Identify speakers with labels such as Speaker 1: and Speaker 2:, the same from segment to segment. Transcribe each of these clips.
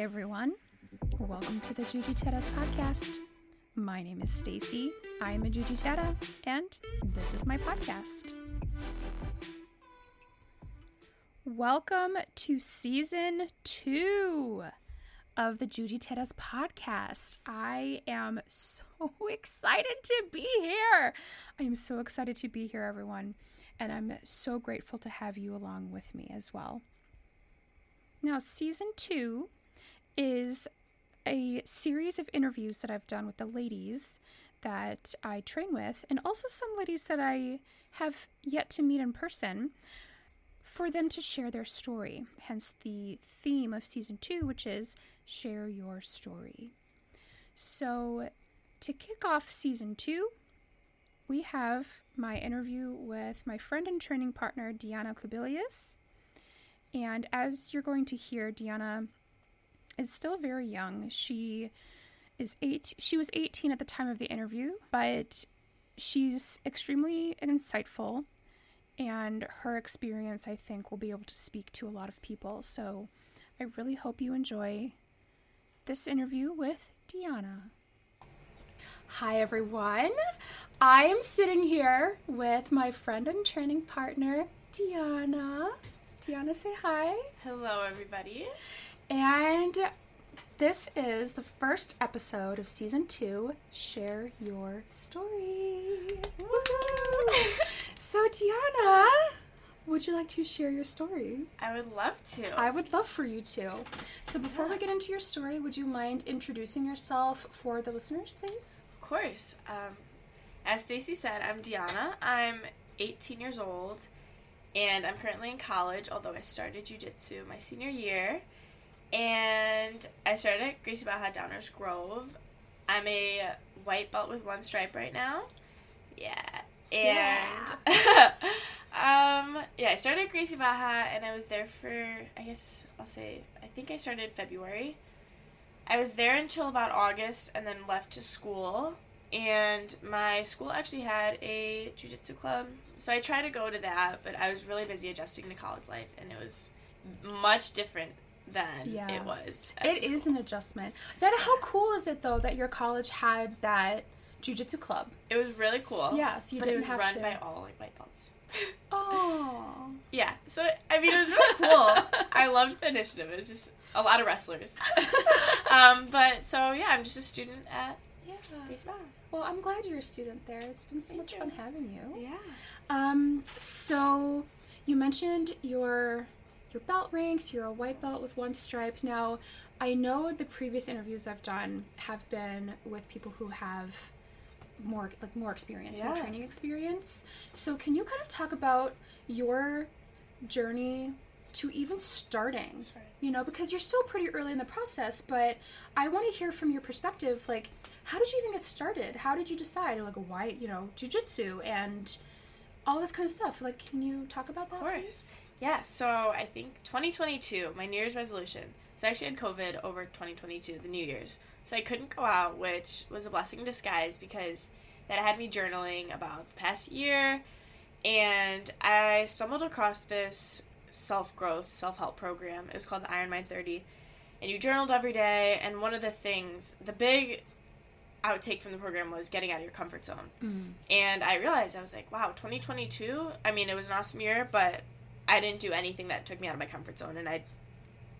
Speaker 1: everyone. Welcome to the Jujiteiras podcast. My name is Stacy. I am a Jujiteira, and this is my podcast. Welcome to season two of the Jujiteiras podcast. I am so excited to be here. I am so excited to be here, everyone, and I'm so grateful to have you along with me as well. Now, season two is a series of interviews that I've done with the ladies that I train with, and also some ladies that I have yet to meet in person for them to share their story. Hence the theme of season two, which is share your story. So, to kick off season two, we have my interview with my friend and training partner, Diana Kubilius. And as you're going to hear, Diana is still very young. She is eight. She was 18 at the time of the interview, but she's extremely insightful, and her experience, I think, will be able to speak to a lot of people. So, I really hope you enjoy this interview with Diana. Hi, everyone. I am sitting here with my friend and training partner, Diana. Diana, say hi.
Speaker 2: Hello, everybody.
Speaker 1: And this is the first episode of season two. Share your story. so, Diana, would you like to share your story?
Speaker 2: I would love to.
Speaker 1: I would love for you to. So, before we get into your story, would you mind introducing yourself for the listeners, please?
Speaker 2: Of course. Um, as Stacy said, I'm Diana. I'm 18 years old, and I'm currently in college, although I started jujitsu my senior year. And I started at Gracie Barra Downers Grove. I'm a white belt with one stripe right now. Yeah. And um yeah, I started at Gracie Barra and I was there for I guess I'll say I think I started February. I was there until about August and then left to school. And my school actually had a jujitsu club. So I tried to go to that, but I was really busy adjusting to college life and it was much different than
Speaker 1: Yeah.
Speaker 2: it was.
Speaker 1: It is
Speaker 2: school.
Speaker 1: an adjustment. That how cool is it though that your college had that jujitsu club?
Speaker 2: It was really cool.
Speaker 1: Yeah, so you
Speaker 2: but
Speaker 1: didn't
Speaker 2: it was
Speaker 1: have
Speaker 2: run
Speaker 1: to-
Speaker 2: by all like white belts.
Speaker 1: Oh.
Speaker 2: yeah. So I mean, it was really cool. I loved the initiative. It was just a lot of wrestlers. um, but so yeah, I'm just a student at
Speaker 1: Yeah.
Speaker 2: Grace.
Speaker 1: Well, I'm glad you're a student there. It's been so
Speaker 2: Thank
Speaker 1: much
Speaker 2: you.
Speaker 1: fun having you.
Speaker 2: Yeah.
Speaker 1: Um, so you mentioned your your belt ranks. You're a white belt with one stripe. Now, I know the previous interviews I've done have been with people who have more like more experience, more training experience. So, can you kind of talk about your journey to even starting?
Speaker 2: Sorry.
Speaker 1: You know, because you're still pretty early in the process, but I want to hear from your perspective. Like, how did you even get started? How did you decide, like, why, you know, jujitsu and all this kind of stuff? Like, can you talk about that?
Speaker 2: Of course. Yeah, so I think 2022, my New Year's resolution. So I actually had COVID over 2022, the New Year's. So I couldn't go out, which was a blessing in disguise because that had me journaling about the past year. And I stumbled across this self growth, self help program. It was called the Iron Mind 30. And you journaled every day. And one of the things, the big outtake from the program was getting out of your comfort zone.
Speaker 1: Mm.
Speaker 2: And I realized I was like, wow, 2022. I mean, it was an awesome year, but I didn't do anything that took me out of my comfort zone. And I,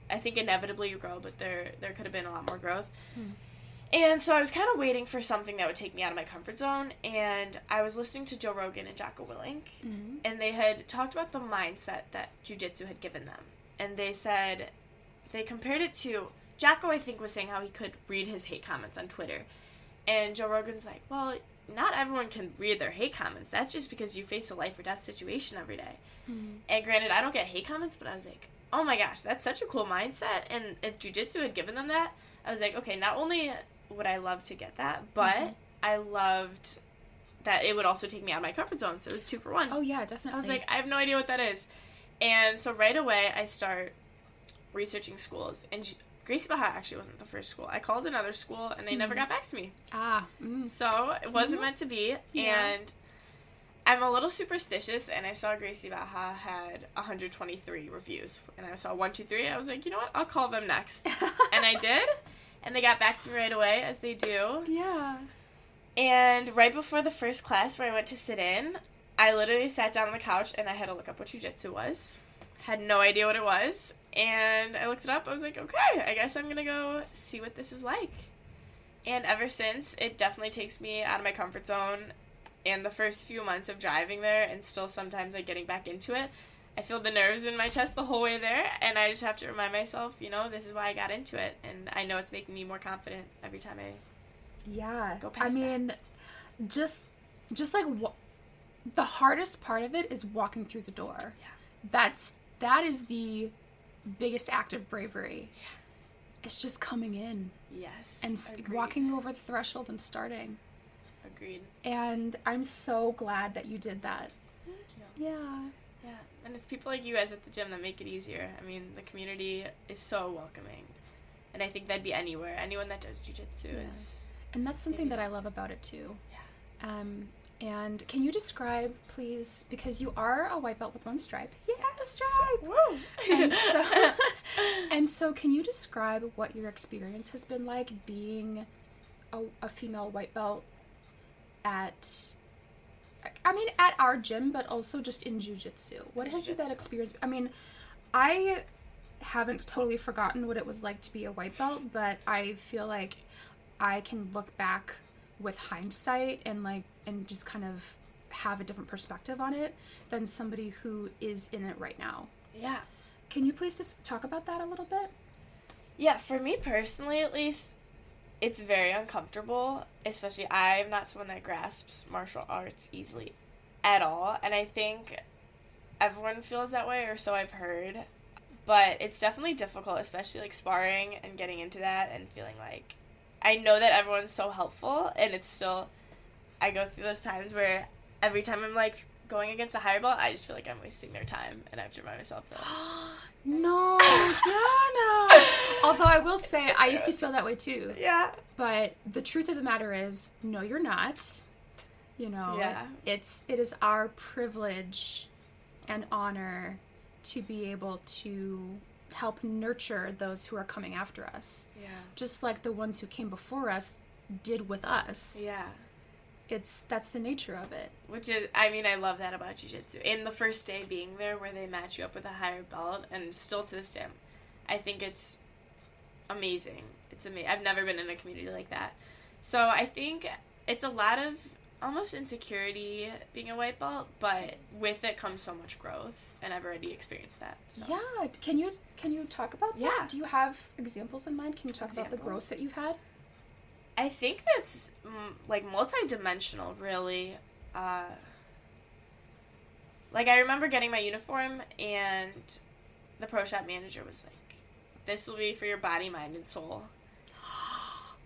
Speaker 2: I think inevitably you grow, but there there could have been a lot more growth.
Speaker 1: Hmm.
Speaker 2: And so I was kind of waiting for something that would take me out of my comfort zone. And I was listening to Joe Rogan and Jocko Willink,
Speaker 1: Mm.
Speaker 2: and they had talked about the mindset that jujitsu had given them. And they said they compared it to Jocko. I think was saying how he could read his hate comments on Twitter, and Joe Rogan's like, well, not everyone can read their hate comments. That's just because you face a life or death situation every day.
Speaker 1: Mm.
Speaker 2: And granted, I don't get hate comments, but I was like, oh my gosh, that's such a cool mindset. And if jujitsu had given them that, I was like, okay, not only would I love to get that, but
Speaker 1: Mhm.
Speaker 2: I loved that it would also take me out of my comfort zone. So it was two for one.
Speaker 1: Oh yeah, definitely.
Speaker 2: I was like, I have no idea what that is. And so right away, I start researching schools. And Gracie Barra actually wasn't the first school. I called another school, and they never
Speaker 1: Mhm.
Speaker 2: got back to me.
Speaker 1: ah, mm.
Speaker 2: So it wasn't
Speaker 1: Mhm.
Speaker 2: meant to be.
Speaker 1: Yeah.
Speaker 2: And I'm a little superstitious, and I saw Gracie Barra had 123 reviews, and I saw one, two, three. I was like, you know what? I'll call them next, and I did, and they got back to me right away, as they do.
Speaker 1: Yeah.
Speaker 2: And right before the first class where I went to sit in, I literally sat down on the couch and I had to look up what jujitsu was. Had no idea what it was, and I looked it up. I was like, okay, I guess I'm gonna go see what this is like. And ever since, it definitely takes me out of my comfort zone. And the first few months of driving there, and still sometimes like getting back into it, I feel the nerves in my chest the whole way there, and I just have to remind myself, you know, this is why I got into it, and I know it's making me more confident every time I.
Speaker 1: Yeah.
Speaker 2: Go
Speaker 1: I
Speaker 2: past that.
Speaker 1: mean, just just like wa- the hardest part of it is walking through the door.
Speaker 2: Yeah.
Speaker 1: That's that is the biggest act of bravery. It's just coming in
Speaker 2: Yes.
Speaker 1: and
Speaker 2: agreed.
Speaker 1: walking over the threshold and starting.
Speaker 2: Agreed.
Speaker 1: And I'm so glad that you did that.
Speaker 2: Thank you.
Speaker 1: Yeah.
Speaker 2: Yeah, and it's people like you guys at the gym that make it easier. I mean, the community is so welcoming, and I think that'd be anywhere. Anyone that does jujitsu
Speaker 1: Yeah.
Speaker 2: is.
Speaker 1: And that's something
Speaker 2: Maybe.
Speaker 1: that I love about it too.
Speaker 2: Yeah.
Speaker 1: Um, and can you describe, please, because you are a white belt with one stripe. Yeah, stripe.
Speaker 2: Woo!
Speaker 1: And so, and so, can you describe what your experience has been like being a, a female white belt at, I mean, at our gym, but also just in jujitsu? What has that
Speaker 2: Jiu-jitsu.
Speaker 1: experience? I mean, I haven't totally forgotten what it was like to be a white belt, but I feel like I can look back with hindsight and like and just kind of have a different perspective on it than somebody who is in it right now.
Speaker 2: yeah.
Speaker 1: Can you please just talk about that a little bit?
Speaker 2: Yeah, for me personally, at least, it's very uncomfortable. Especially, I'm not someone that grasps martial arts easily at all. And I think everyone feels that way, or so I've heard. But it's definitely difficult, especially like sparring and getting into that and feeling like I know that everyone's so helpful, and it's still, I go through those times where every time I'm like going against a higher ball, I just feel like I'm wasting their time, and I have to remind myself that.
Speaker 1: no, Diana. Although I will say, I used to feel that way too.
Speaker 2: Yeah.
Speaker 1: But the truth of the matter is, no, you're not. You know,
Speaker 2: Yeah.
Speaker 1: it's it is our privilege and honor to be able to help nurture those who are coming after us,
Speaker 2: Yeah.
Speaker 1: just like the ones who came before us did with us.
Speaker 2: Yeah.
Speaker 1: It's that's the nature of it.
Speaker 2: Which is, I mean, I love that about jujitsu. In the first day being there, where they match you up with a higher belt, and still to this day, I think it's amazing. It's amazing. I've never been in a community like that. So I think it's a lot of almost insecurity being a white belt, but with it comes so much growth, and I've already experienced that. So.
Speaker 1: Yeah. Can you can you talk about that?
Speaker 2: Yeah.
Speaker 1: Do you have examples in mind? Can you talk about the growth that you've had?
Speaker 2: I think that's mm, like multi-dimensional, really. Uh, like I remember getting my uniform, and the pro shop manager was like, "This will be for your body, mind, and soul."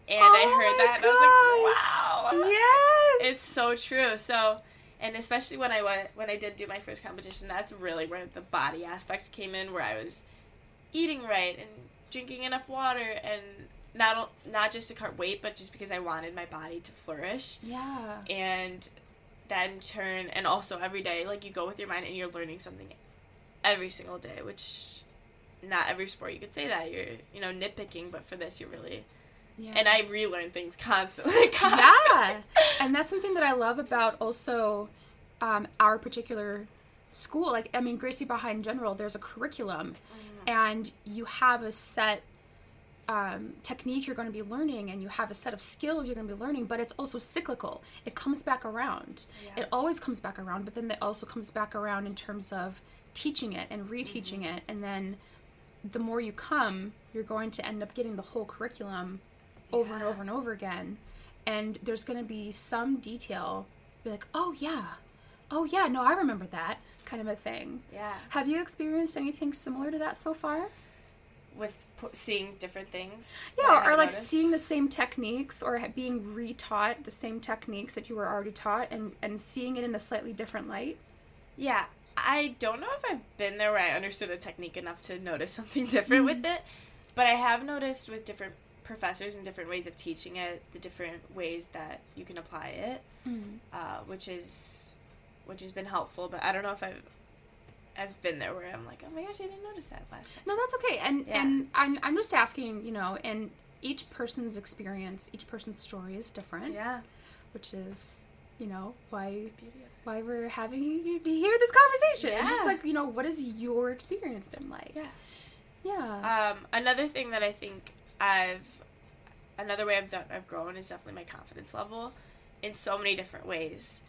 Speaker 2: And I
Speaker 1: Oh
Speaker 2: heard
Speaker 1: my
Speaker 2: that, and I was like, "Wow,
Speaker 1: Yes.
Speaker 2: it's so true." So, and especially when I went when I did do my first competition, that's really where the body aspect came in, where I was eating right and drinking enough water and not not just to cut weight, but just because I wanted my body to flourish.
Speaker 1: Yeah.
Speaker 2: And that in turn, and also every day, like you go with your mind and you're learning something every single day, which not every sport you could say that you're you know nitpicking, but for this you're really
Speaker 1: Yeah.
Speaker 2: and I relearn things constantly. constantly.
Speaker 1: yeah and that's something that i love about also um, our particular school like i mean gracie barra in general there's a curriculum and you have a set um, technique you're going to be learning and you have a set of skills you're going to be learning but it's also cyclical. It comes back around.
Speaker 2: Yeah.
Speaker 1: it always comes back around but then it also comes back around in terms of teaching it and reteaching it. And then the more you come you're going to end up getting the whole curriculum over and over and over again. And there's going to be some detail be like oh yeah oh yeah no i remember that kind of a thing.
Speaker 2: Yeah,
Speaker 1: have you experienced anything similar to that so far?
Speaker 2: With p- seeing different things.
Speaker 1: yeah or like
Speaker 2: noticed.
Speaker 1: seeing the same techniques or being retaught the same techniques that you were already taught and and seeing it in a slightly different light?
Speaker 2: Yeah, I don't know if I've been there where I understood a technique enough to notice something different with it, but I have noticed with different professors and different ways of teaching it, the different ways that you can apply it, uh, which is which has been helpful. But I don't know if I've I've been there where I'm like, oh my gosh, I didn't notice that last time.
Speaker 1: No, that's okay. And
Speaker 2: Yeah.
Speaker 1: and I'm I'm just asking, you know, and each person's experience, each person's story is different,
Speaker 2: Yeah.
Speaker 1: which is, you know, why why we're having you to hear this conversation.
Speaker 2: Yeah.
Speaker 1: Just like, you know, what has your experience been like?
Speaker 2: Yeah.
Speaker 1: Yeah.
Speaker 2: Um, another thing that I think I've, another way I've done, I've grown is definitely my confidence level, in so many different ways.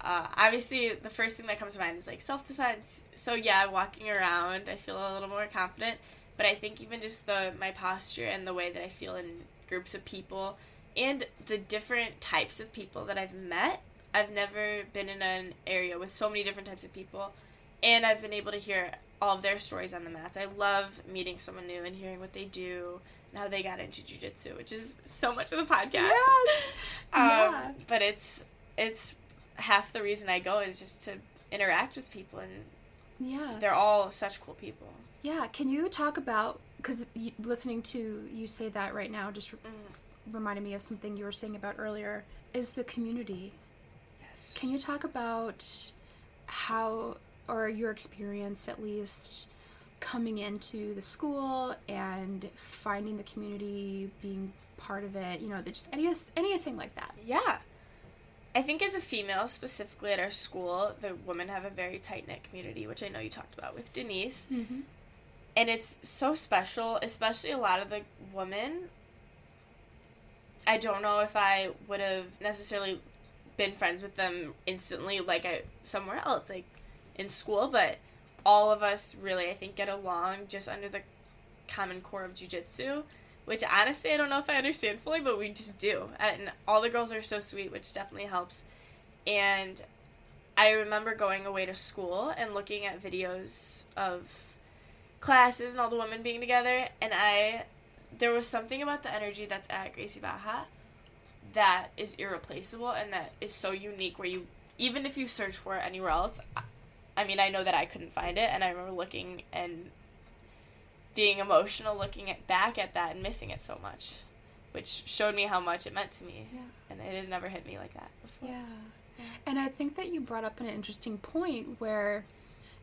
Speaker 2: Uh, obviously, the first thing that comes to mind is like self defense. So yeah, walking around, I feel a little more confident. But I think even just the my posture and the way that I feel in groups of people, and the different types of people that I've met. I've never been in an area with so many different types of people, and I've been able to hear all of their stories on the mats. I love meeting someone new and hearing what they do, and how they got into jujitsu, which is so much of the podcast.
Speaker 1: Yes.
Speaker 2: Um,
Speaker 1: Yeah.
Speaker 2: But it's it's half the reason I go is just to interact with people, and
Speaker 1: yeah.
Speaker 2: they're all such cool people.
Speaker 1: Yeah. Can you talk about because listening to you say that right now just re-
Speaker 2: Mm,
Speaker 1: reminded me of something you were saying about earlier is the community.
Speaker 2: yes.
Speaker 1: Can you talk about how, or your experience at least, coming into the school and finding the community, being part of it? You know, just any anything like that.
Speaker 2: Yeah. I think as a female, specifically at our school, the women have a very tight knit community, which I know you talked about with Denise.
Speaker 1: Mm-hmm.
Speaker 2: and it's so special especially a lot of the women i don't know if i would have necessarily been friends with them instantly like I, somewhere else like in school but all of us really i think get along just under the common core of jiu-jitsu which honestly i don't know if i understand fully but we just do. And all the girls are so sweet which definitely helps. And i remember going away to school and looking at videos of classes and all the women being together. And I there was something about the energy that's at Gracie Barra that is irreplaceable and that is so unique where you even if you search for it anywhere else I- mean I know that I couldn't find it. And I remember looking and being emotional looking at back at that and missing it so much which showed me how much it meant to me
Speaker 1: Yeah.
Speaker 2: and it had never hit me like that before
Speaker 1: Yeah. And I think that you brought up an interesting point where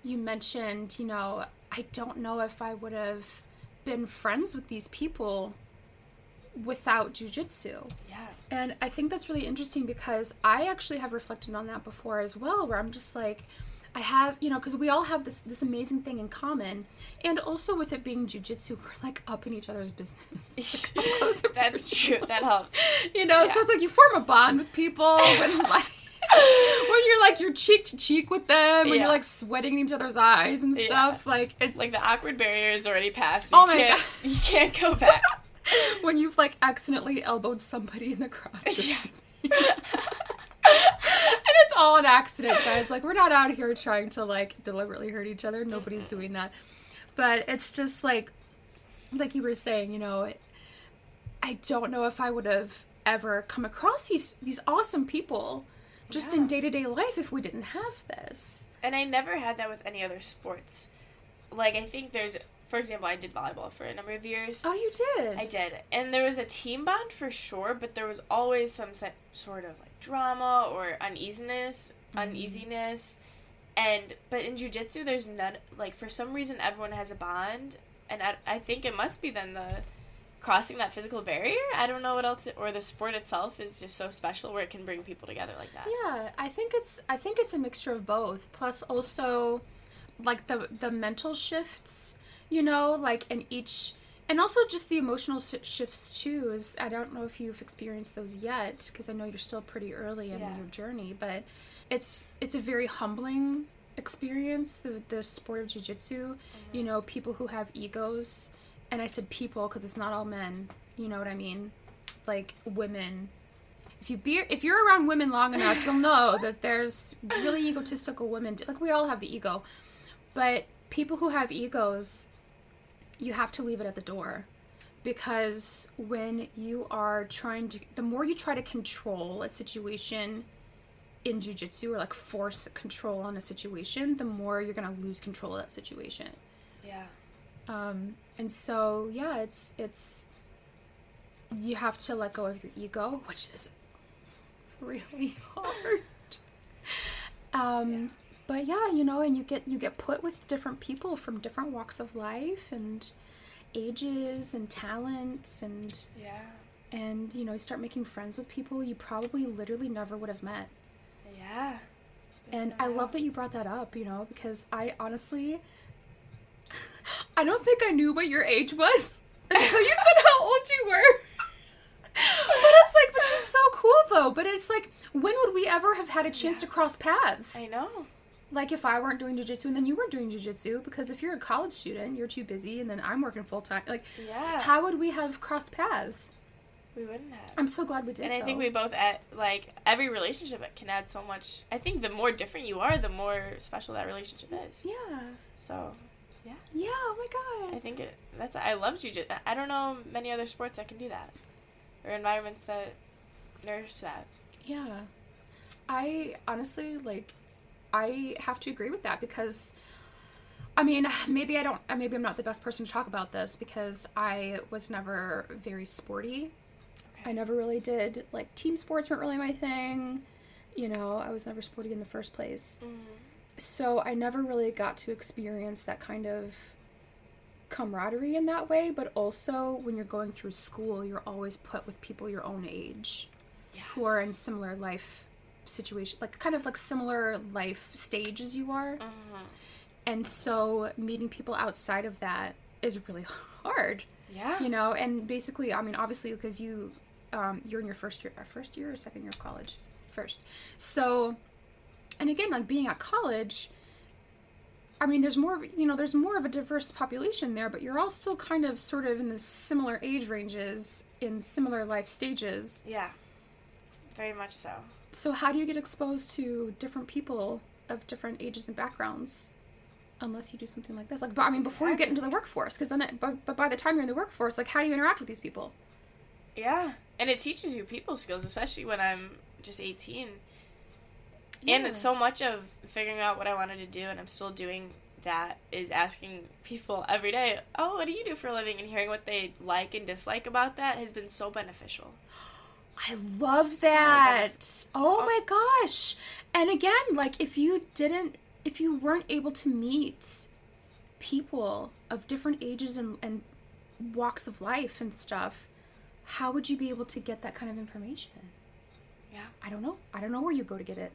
Speaker 1: you mentioned, you know, I don't know if I would have been friends with these people without jujitsu.
Speaker 2: yeah
Speaker 1: And I think that's really interesting because I actually have reflected on that before as well, where I'm just like, I have, you know, because we all have this this amazing thing in common, and also with it being jujitsu, we're like up in each other's business. Like, how close are we?
Speaker 2: that's true that helps
Speaker 1: You know,
Speaker 2: Yeah.
Speaker 1: so it's like you form a bond with people when like when you're like you're cheek to cheek with them, when
Speaker 2: Yeah.
Speaker 1: you're like sweating in each other's eyes and
Speaker 2: Yeah.
Speaker 1: stuff. Like it's
Speaker 2: like the awkward barrier is already passed you
Speaker 1: Oh my God.
Speaker 2: you can't go back
Speaker 1: when you've like accidentally elbowed somebody in the crotch.
Speaker 2: Yeah.
Speaker 1: It's all an accident, guys. Like we're not out here trying to like deliberately hurt each other. Nobody's doing that. But it's just like like you were saying, you know, I don't know if I would have ever come across these these awesome people just in day-to-day life if we didn't have this.
Speaker 2: and I never had that with any other sports. Like I think there's, for example, I did volleyball for a number of years.
Speaker 1: Oh, you did.
Speaker 2: I did, and there was a team bond for sure, but there was always some se- sort of like drama or uneasiness, mm-hmm. uneasiness, and but in jujitsu, there's none. Like for some reason, everyone has a bond, and I, I think it must be then the crossing that physical barrier. I don't know what else, it, or the sport itself is just so special where it can bring people together like that.
Speaker 1: Yeah, I think it's I think it's a mixture of both. Plus also like the the mental shifts, you know, like in each and also just the emotional shi shifts too. Is I don't know if you've experienced those yet because I know you're still pretty early in
Speaker 2: Yeah.
Speaker 1: your journey, but it's it's a very humbling experience the the sport of jiu-jitsu. Mm-hmm. You know, people who have egos and I said people because it's not all men. You know what I mean? Like women if you be if you're around women long enough, you'll know that there's really egotistical women. Like we all have the ego, but people who have egos, you have to leave it at the door, because when you are trying to, the more you try to control a situation in jujitsu or like force control on a situation, the more you're gonna lose control of that situation.
Speaker 2: Yeah.
Speaker 1: Um, and so yeah, it's it's you have to let go of your ego, which is really hard. Um, but yeah, you know, and you get you get put with different people from different walks of life and ages and talents and
Speaker 2: Yeah.
Speaker 1: and you know, you start making friends with people you probably literally never would have met.
Speaker 2: Yeah.
Speaker 1: And I love that you brought that up, you know, because I honestly I don't think I knew what your age was until you said how old you were. but it's like, but you're so cool though. But it's like, when would we ever have had a chance to cross paths?
Speaker 2: I know.
Speaker 1: Like if I weren't doing jujitsu and then you weren't doing jujitsu, because if you're a college student, you're too busy, and then I'm working full time. Like,
Speaker 2: Yeah.
Speaker 1: how would we have crossed paths?
Speaker 2: we wouldn't have.
Speaker 1: I'm so glad we did.
Speaker 2: and I think we both at like every relationship can add so much. I think the more different you are, the more special that relationship is.
Speaker 1: Yeah.
Speaker 2: So,
Speaker 1: Yeah. Yeah. Oh my god.
Speaker 2: I think it. That's I love jujitsu. I don't know many other sports that can do that, or environments that nourish that.
Speaker 1: Yeah. I honestly like I have to agree with that because I mean, maybe I don't maybe I'm not the best person to talk about this because I was never very sporty.
Speaker 2: Okay.
Speaker 1: I never really did like team sports weren't really my thing. You know, I was never sporty in the first place.
Speaker 2: Mm.
Speaker 1: So I never really got to experience that kind of camaraderie in that way, but also when you're going through school, you're always put with people your own age
Speaker 2: Yes.
Speaker 1: who are in similar life situation like kind of like similar life stage as you are
Speaker 2: Mhm.
Speaker 1: and so meeting people outside of that is really hard
Speaker 2: Yeah.
Speaker 1: you know and basically i mean obviously because you um, you're in your first year uh, first year or second year of college first so and again like being at college i mean there's more you know there's more of a diverse population there but you're all still kind of sort of in the similar age ranges in similar life stages
Speaker 2: Yeah. Very much so.
Speaker 1: So how do you get exposed to different people of different ages and backgrounds unless you do something like this like but i mean before you get into the workforce because then it, but, but by the time you're in the workforce like how do you interact with these people
Speaker 2: Yeah. And it teaches you people skills, especially when I'm just 18.
Speaker 1: Yeah.
Speaker 2: And so much of figuring out what I wanted to do, and I'm still doing that, is asking people every day, oh, what do you do for a living? And hearing what they like and dislike about that has been so beneficial.
Speaker 1: I love
Speaker 2: So
Speaker 1: that oh
Speaker 2: Oh.
Speaker 1: my gosh and again like if you didn't if you weren't able to meet people of different ages and, and walks of life and stuff how would you be able to get that kind of information
Speaker 2: Yeah.
Speaker 1: i don't know i don't know where you go to get it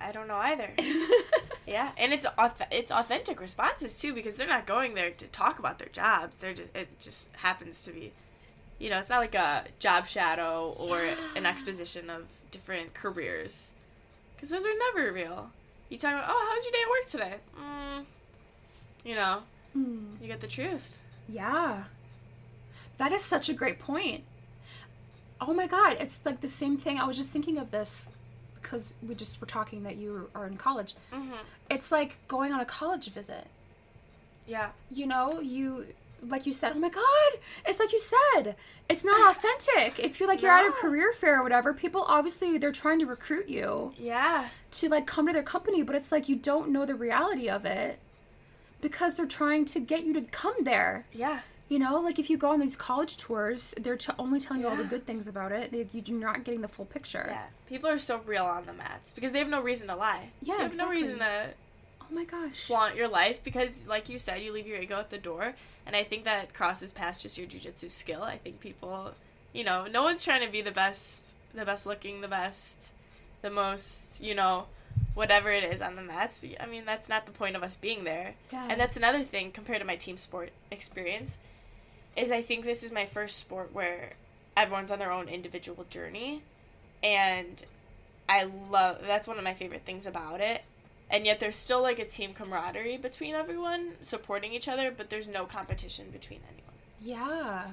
Speaker 2: I don't know either. yeah, and it's it's authentic responses too because they're not going there to talk about their jobs. They're just it just happens to be, you know, it's not like a job shadow or an exposition of different careers, because those are never real. You talk about, oh, how was your day at work today? Mm, you know,
Speaker 1: Hmm.
Speaker 2: you get the truth.
Speaker 1: Yeah. That is such a great point. Oh my god, it's like the same thing. I was just thinking of this because we just were talking that you are in college.
Speaker 2: Mm-hmm.
Speaker 1: It's like going on a college visit.
Speaker 2: Yeah,
Speaker 1: You know, you like you said, oh my god, it's like you said, it's not authentic. If you're like you're at a career fair or whatever, people obviously they're trying to recruit you
Speaker 2: yeah,
Speaker 1: to like come to their company, but it's like you don't know the reality of it because they're trying to get you to come there.
Speaker 2: yeah,
Speaker 1: You know, like if you go on these college tours, they're t- only telling you all the good things about it. They, you're not getting the full picture.
Speaker 2: yeah. People are so real on the mats because they have no reason to lie.
Speaker 1: Yeah,
Speaker 2: they have no
Speaker 1: exactly.
Speaker 2: reason to
Speaker 1: Oh my gosh.
Speaker 2: flaunt your life because like you said you leave your ego at the door and i think that crosses past just your jujitsu skill. I think people you know no one's trying to be the best the best looking the best the most you know whatever it is on the mats. I mean that's not the point of us being there.
Speaker 1: Yeah.
Speaker 2: and that's another thing compared to my team sport experience is i think this is my first sport where everyone's on their own individual journey. And i love that's one of my favorite things about it and yet there's still like a team camaraderie between everyone supporting each other but there's no competition between anyone
Speaker 1: yeah.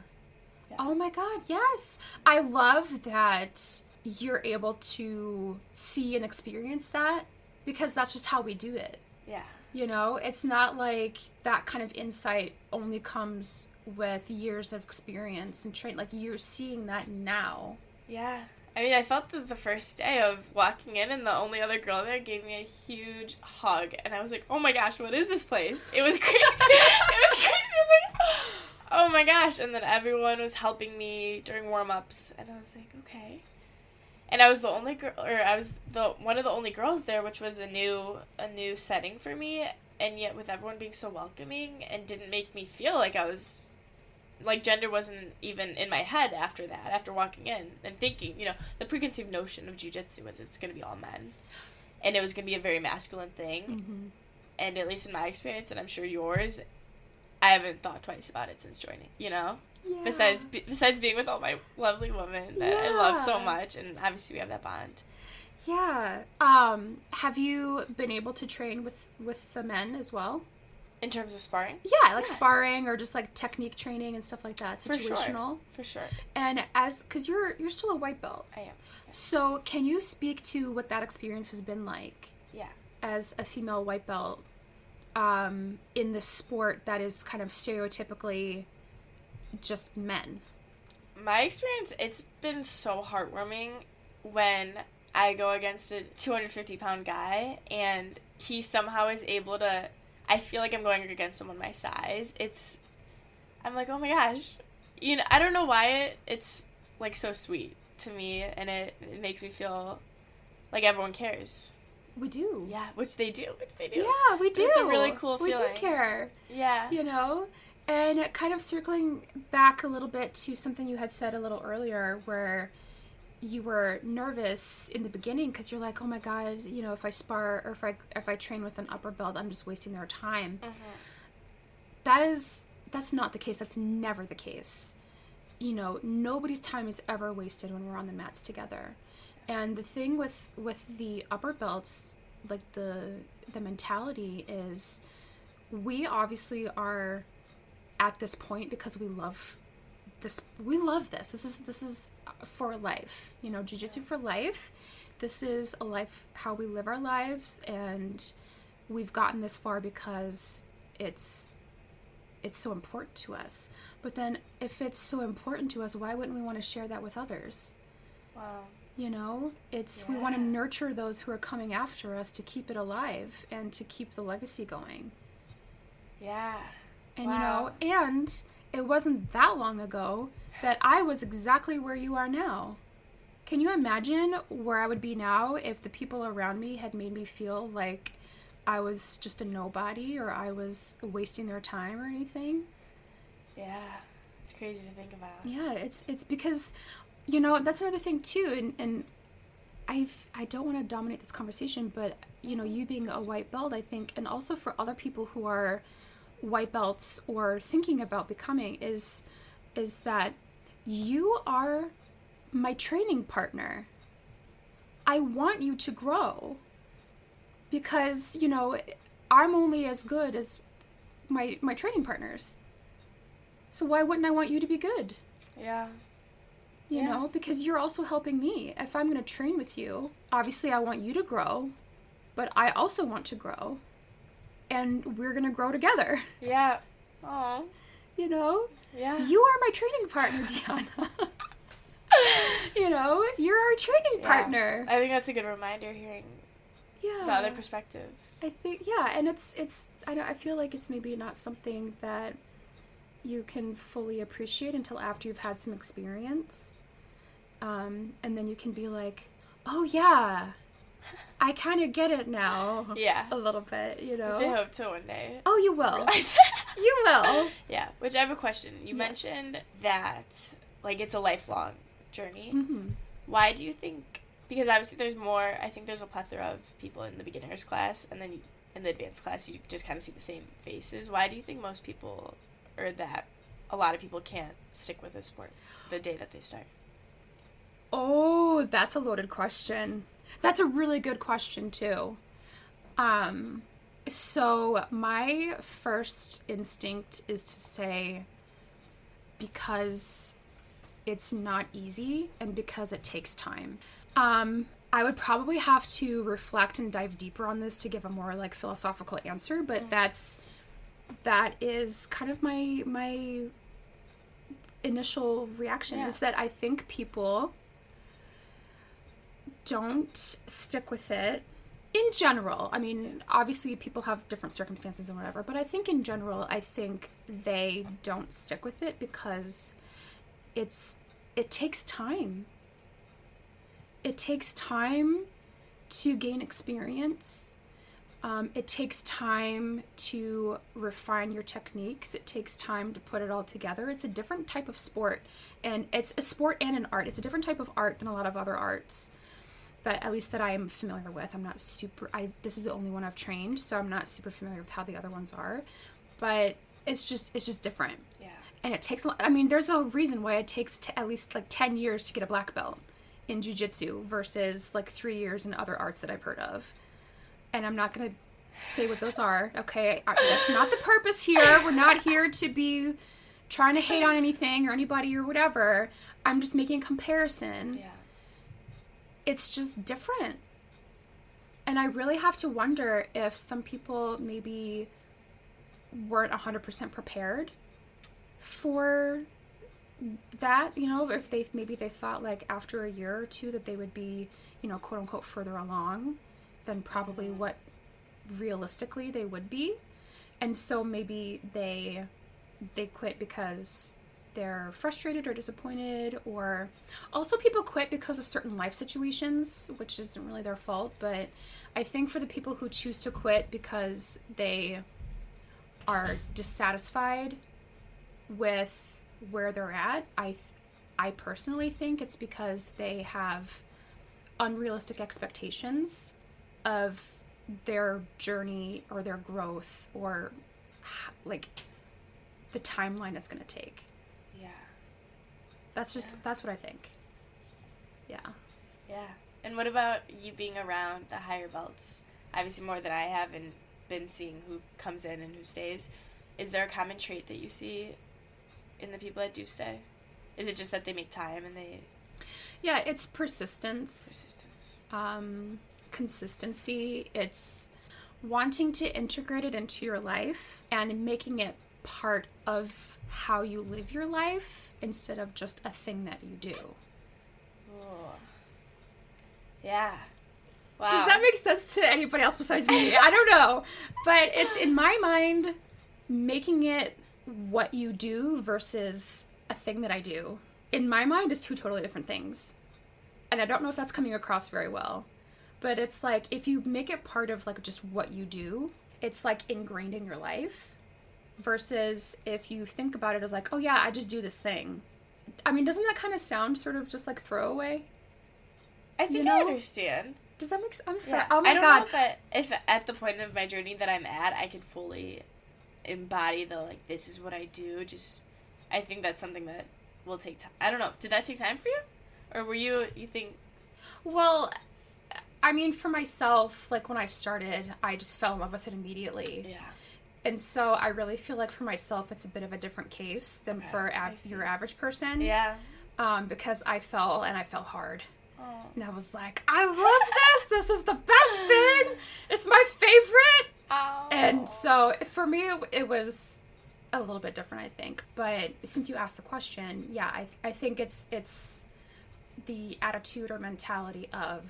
Speaker 2: Yeah.
Speaker 1: Oh my god, yes. I love that you're able to see and experience that because that's just how we do it.
Speaker 2: yeah
Speaker 1: You know, it's not like that kind of insight only comes with years of experience and train. Like you're seeing that now.
Speaker 2: yeah i mean i felt that the first day of walking in and the only other girl there gave me a huge hug and i was like oh my gosh what is this place? It was crazy. It was crazy. I was like oh my gosh. And then everyone was helping me during warm-ups and i was like okay. And I was the only girl, or I was the one of the only girls there, which was a new a new setting for me. And yet, with everyone being so welcoming and didn't make me feel like I was like gender wasn't even in my head after that after walking in and thinking you know the preconceived notion of jiu-jitsu was it's going to be all men and it was going to be a very masculine thing
Speaker 1: Mm-hmm.
Speaker 2: and at least in my experience and i'm sure yours i haven't thought twice about it since joining you know
Speaker 1: Yeah.
Speaker 2: besides be- besides being with all my lovely women that i love so much and obviously we have that bond
Speaker 1: Yeah. Um, have you been able to train with with the men as well?
Speaker 2: In terms of sparring
Speaker 1: Yeah, like
Speaker 2: Yeah.
Speaker 1: sparring or just like technique training and stuff like that,
Speaker 2: For sure.
Speaker 1: situational.
Speaker 2: for sure
Speaker 1: And as cuz you're you're still a white belt.
Speaker 2: i am yes.
Speaker 1: So, can you speak to what that experience has been like
Speaker 2: yeah
Speaker 1: as a female white belt um, in this sport that is kind of stereotypically just men?
Speaker 2: my experience it's been so heartwarming when i go against a 250 pound guy and he somehow is able to i feel like i'm going against someone my size it's i'm like oh my gosh you know i don't know why it, it's like so sweet to me and it, it makes me feel like everyone cares
Speaker 1: We do.
Speaker 2: yeah which they do which they do
Speaker 1: Yeah, we do.
Speaker 2: It's a really cool feeling.
Speaker 1: We do care.
Speaker 2: yeah
Speaker 1: you know and kind of circling back a little bit to something you had said a little earlier where you were nervous in the beginning because you're like oh my god you know if i spar or if i if i train with an upper belt i'm just wasting their time.
Speaker 2: Mhm.
Speaker 1: that is that's not the case. That's never the case. You know nobody's time is ever wasted when we're on the mats together. And the thing with with the upper belts like the the mentality is we obviously are at this point because we love this we love this. This is this is for life you know jiu-jitsu for life. This is a life how we live our lives and we've gotten this far because it's it's so important to us. But then if it's so important to us why wouldn't we want to share that with others?
Speaker 2: Wow.
Speaker 1: You know it's we want to nurture those who are coming after us to keep it alive and to keep the legacy going.
Speaker 2: Yeah.
Speaker 1: And
Speaker 2: Wow.
Speaker 1: you know and it wasn't that long ago that i was exactly where you are now. Can you imagine where i would be now if the people around me had made me feel like i was just a nobody or i was wasting their time or anything?
Speaker 2: Yeah it's crazy to think about.
Speaker 1: Yeah, it's it's because you know that's another thing too, and and I've I don't want to dominate this conversation, but you know you being a white belt, I think, and also for other people who are white belts or thinking about becoming is is that you are my training partner. I want you to grow because you know I'm only as good as my my training partners. So why wouldn't I want you to be good?
Speaker 2: yeah
Speaker 1: You
Speaker 2: Yeah.
Speaker 1: know, because you're also helping me. If I'm going to train with you, obviously I want you to grow, but I also want to grow. And we're to grow together.
Speaker 2: yeah oh
Speaker 1: You know?
Speaker 2: yeah
Speaker 1: You are my training partner, Diana. you know, you're our training
Speaker 2: Yeah.
Speaker 1: partner.
Speaker 2: I think that's a good reminder hearing
Speaker 1: yeah.
Speaker 2: the other perspective.
Speaker 1: I think yeah, and it's it's I don't I feel like it's maybe not something that you can fully appreciate until after you've had some experience. Um, and then you can be like, "Oh yeah. I kind of get it now."
Speaker 2: Yeah.
Speaker 1: A little bit, you know.
Speaker 2: Which I hope to one day.
Speaker 1: Oh, you will. you will.
Speaker 2: yeah. Which I have a question. You
Speaker 1: Yes.
Speaker 2: mentioned that like it's a lifelong journey.
Speaker 1: Mhm.
Speaker 2: Why do you think? Because obviously there's more. I think there's a plethora of people in the beginners class, and then in the advanced class you just kind of see the same faces. Why do you think most people, or that a lot of people can't stick with a sport the day that they start?
Speaker 1: Oh, that's a loaded question. That's a really good question too. Um so my first instinct is to say because it's not easy and because it takes time. Um I would probably have to reflect and dive deeper on this to give a more like philosophical answer, but that's that is kind of my my initial reaction
Speaker 2: Yeah.
Speaker 1: is that I think people don't stick with it in general. I mean, obviously people have different circumstances and whatever, but I think in general, I think they don't stick with it because it's it takes time. it takes time to gain experience. Um, it takes time to refine your techniques. It takes time to put it all together. It's a different type of sport, and it's a sport and an art. It's a different type of art than a lot of other arts that at least that I am familiar with. I'm not super. I this is the only one I've trained, so I'm not super familiar with how the other ones are, but it's just it's just different.
Speaker 2: Yeah.
Speaker 1: And it takes. I mean, there's a reason why it takes t- at least like ten years to get a black belt in jujitsu versus like three years in other arts that I've heard of. And I'm not gonna say what those are. Okay, I, that's not the purpose here. We're not here to be trying to hate on anything or anybody or whatever. I'm just making a comparison
Speaker 2: Yeah.
Speaker 1: It's just different. And I really have to wonder if some people maybe weren't 100% prepared for that, you know, if they maybe they thought like after a year or two that they would be, you know, quote unquote further along than probably what realistically they would be. And so maybe they they quit because they're frustrated or disappointed or also people quit because of certain life situations which isn't really their fault but i think for the people who choose to quit because they are dissatisfied with where they're at i i personally think it's because they have unrealistic expectations of their journey or their growth or like the timeline it's going to take. That's just
Speaker 2: Yeah.
Speaker 1: that's what I think. Yeah.
Speaker 2: Yeah. And what about you being around the higher belts? Obviously, more than I have, and been seeing who comes in and who stays. Is there a common trait that you see in the people that do stay? Is it just that they make time and they
Speaker 1: Yeah, it's persistence,
Speaker 2: persistence?
Speaker 1: um consistency, it's wanting to integrate it into your life and making it part of how you live your life instead of just a thing that you do.
Speaker 2: Ooh. Yeah. Wow.
Speaker 1: Does that make sense to anybody else besides me? I don't know. But it's in my mind making it what you do versus a thing that I do. In my mind is two totally different things. And I don't know if that's coming across very well. But it's like if you make it part of like just what you do, it's like ingrained in your life versus if you think about it as like, "Oh yeah, I just do this thing." I mean, doesn't that kind of sound sort of just like throwaway?
Speaker 2: I think
Speaker 1: you
Speaker 2: I understand.
Speaker 1: Does that make sense? I'm sorry.
Speaker 2: Yeah.
Speaker 1: Oh my
Speaker 2: I don't
Speaker 1: god.
Speaker 2: know if, I, if at the point of my journey that I'm at, I could fully embody the like this is what I do. Just I think that's something that will take time. I don't know. Did that take time for you, or were you you think?
Speaker 1: Well, I mean, for myself, like when I started, I just fell in love with it immediately.
Speaker 2: Yeah.
Speaker 1: And so I really feel like for myself, it's a bit of a different case than
Speaker 2: Okay,
Speaker 1: for av- your average person.
Speaker 2: Yeah.
Speaker 1: Um, because I fell and I fell hard.
Speaker 2: Oh.
Speaker 1: And I was like, I love this. This is the best thing. It's my favorite.
Speaker 2: Oh.
Speaker 1: And so for me, it, it was a little bit different, I think. But since you asked the question, yeah, I, I think it's it's the attitude or mentality of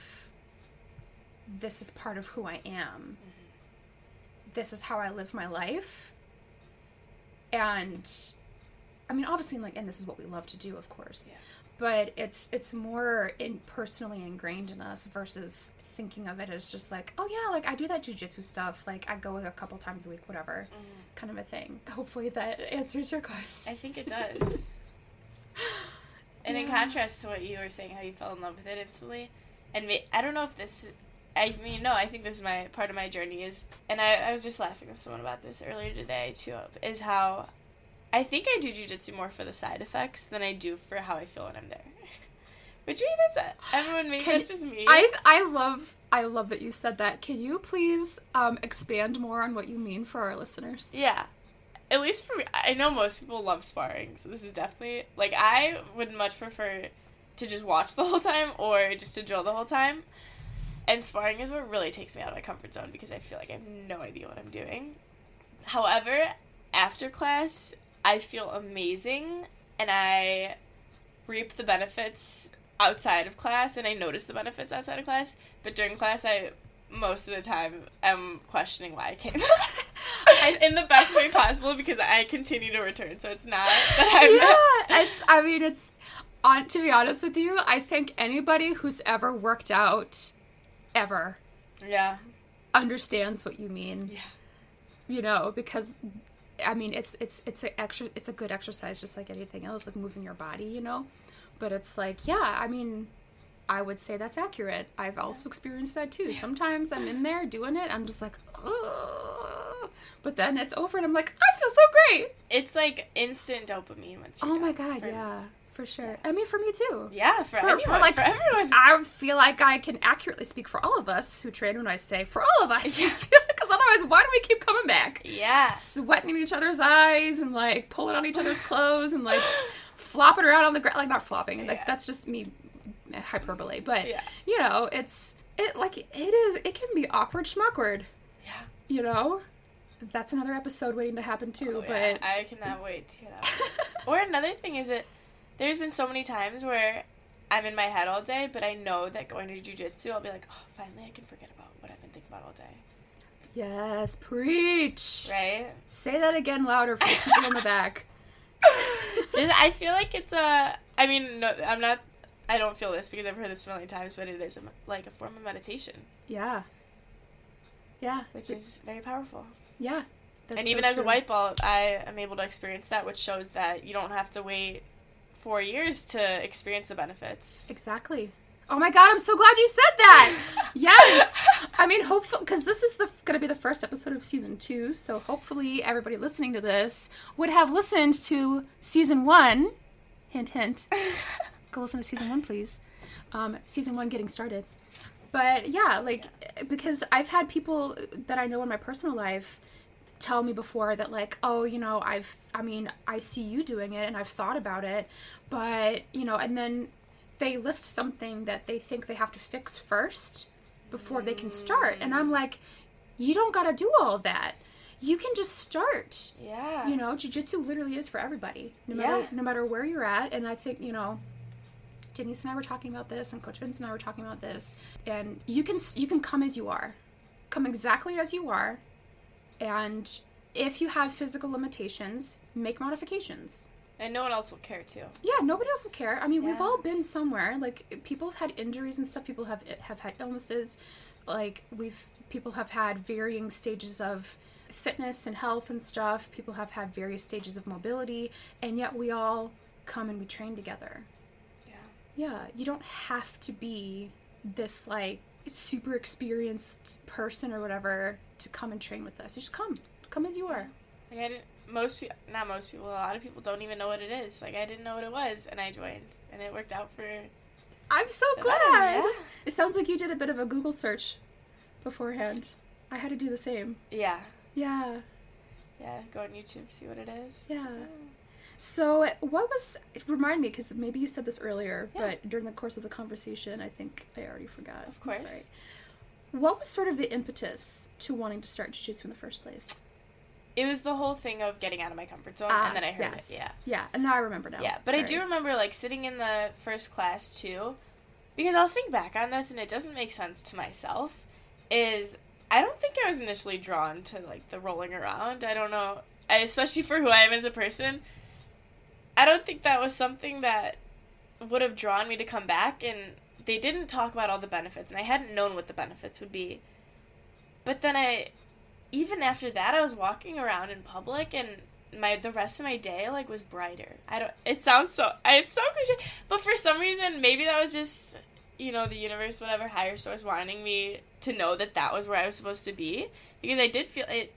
Speaker 1: this is part of who I am. This is how I live my life. And I mean, obviously, like, and this is what we love to do, of course.
Speaker 2: Yeah.
Speaker 1: But it's it's more in personally ingrained in us versus thinking of it as just like, oh yeah, like I do that jujitsu stuff. Like I go with a couple times a week, whatever, mm-hmm. kind of a thing. Hopefully that answers your question.
Speaker 2: I think it does. and in contrast to what you were saying, how you fell in love with it instantly, and I don't know if this. I mean, no, I think this is my part of my journey is, and I, I was just laughing with someone about this earlier today too. Is how I think I do jujitsu more for the side effects than I do for how I feel when I'm there. Which maybe that's. Everyone, maybe
Speaker 1: Can-
Speaker 2: that's just me.
Speaker 1: I I love I love that you said that. Can you please um, expand more on what you mean for our listeners?
Speaker 2: Yeah. At least for me, I know most people love sparring, so this is definitely like I would much prefer to just watch the whole time or just to drill the whole time. And sparring is what really takes me out of my comfort zone because I feel like I have no idea what I'm doing. However, after class, I feel amazing and I reap the benefits outside of class and I notice the benefits outside of class, but during class I most of the time am questioning why I came. In the best way possible because I continue to return, so it's not that I'm
Speaker 1: yeah, it's. I mean, it's. on to be honest with you, I think anybody who's ever worked out ever
Speaker 2: Yeah.
Speaker 1: understands what you mean.
Speaker 2: Yeah.
Speaker 1: You know, because I mean, it's it's it's a extra it's a good exercise just like anything else like moving your body, you know. But it's like, yeah, I mean, I would say that's accurate. I've also experienced that too. Sometimes I'm in there doing it, I'm just like, Ugh. but then it's over and I'm like, I feel so great.
Speaker 2: It's like instant dopamine once you're
Speaker 1: Oh my god, yeah, for sure. I mean, for me too.
Speaker 2: Yeah, for,
Speaker 1: For,
Speaker 2: anyone,
Speaker 1: for like
Speaker 2: for everyone.
Speaker 1: I feel like I can accurately speak for all of us who train when I say for all of us. Because otherwise, why do we keep coming back?
Speaker 2: Yeah.
Speaker 1: Sweating in each other's eyes and like pulling on each other's clothes and like flopping around on the ground. Like not flopping. Like that's just me eh, hyperbole. But
Speaker 2: Yeah.
Speaker 1: you know, it's it like it is. It can be awkward schmuckward.
Speaker 2: Yeah.
Speaker 1: You know, that's another episode waiting to happen too.
Speaker 2: Oh,
Speaker 1: but
Speaker 2: yeah. I cannot wait to get out. or another thing is that there's been so many times where I'm in my head all day, but I know that going to jujitsu, I'll be like, oh, finally I can forget about what I've been thinking about all day.
Speaker 1: yes, preach.
Speaker 2: Right?
Speaker 1: Say that again louder for people in the back.
Speaker 2: Just, I feel like it's a. I mean, no, I'm not. I don't feel this because I've heard this a million times, but it is a, like a form of meditation,
Speaker 1: Yeah. Yeah.
Speaker 2: which is very powerful.
Speaker 1: Yeah.
Speaker 2: and
Speaker 1: so
Speaker 2: even as a white belt, I am able to experience that, which shows that you don't have to wait four years to experience the benefits.
Speaker 1: Exactly. Oh my god, I'm so glad you said that. yes. I mean, hopefully, because this is the going to be the first episode of season two, so hopefully everybody listening to this would have listened to season one. Hint, hint. Go listen to season one, please. Um, season one getting started. But yeah, like because I've had people that I know in my personal life tell me before that like oh you know i've i mean i see you doing it and i've thought about it but you know and then they list something that they think they have to fix first before they can start. And i'm like you don't gotta do all that. You can just start.
Speaker 2: Yeah.
Speaker 1: you know jiu-jitsu literally is for everybody no
Speaker 2: Yeah.
Speaker 1: matter no matter where you're at. And i think you know denise and i were talking about this and coach vince and i were talking about this. And you can you can come as you are. Come exactly as you are and if you have physical limitations make modifications.
Speaker 2: And no one else will care too.
Speaker 1: yeah nobody else will care. I mean we've all been somewhere. Like people have had injuries and stuff. People have have had illnesses. Like we've people have had varying stages of fitness and health and stuff. People have had various stages of mobility. And yet we all come and we train together.
Speaker 2: Yeah.
Speaker 1: yeah you don't have to be this like super experienced person or whatever to come and train with us you just come come as you are
Speaker 2: Like I didn't. Most people, not most people, a lot of people don't even know what it is. Like I didn't know what it was, and I joined, and it worked out for.
Speaker 1: i'm so glad
Speaker 2: yeah.
Speaker 1: it sounds like you did a bit of a google search beforehand i had to do the same
Speaker 2: Yeah.
Speaker 1: yeah
Speaker 2: Yeah. Go on YouTube, see what it is.
Speaker 1: Yeah. So, what was remind me because maybe you said this earlier,
Speaker 2: Yeah.
Speaker 1: but during the course of the conversation, I think I already forgot.
Speaker 2: Of course.
Speaker 1: sorry. What was sort of the impetus to wanting to start jiu-jitsu in the first place?
Speaker 2: It was the whole thing of getting out of my comfort zone,
Speaker 1: Ah,
Speaker 2: and then I heard
Speaker 1: yes.
Speaker 2: it. Yeah.
Speaker 1: Yeah, and now I remember now.
Speaker 2: Yeah, but I do remember like sitting in the first class too, because I'll think back on this and it doesn't make sense to myself. Is I don't think I was initially drawn to like the rolling around. I don't know, especially for who I am as a person. I don't think that was something that would have drawn me to come back, and they didn't talk about all the benefits, and I hadn't known what the benefits would be. But then I, even after that, I was walking around in public and my the rest of my day like was brighter. I don't. It sounds so. It's so cliche, but for some reason, maybe that was just you know the universe, whatever higher source, wanting me to know that that was where I was supposed to be because I did feel it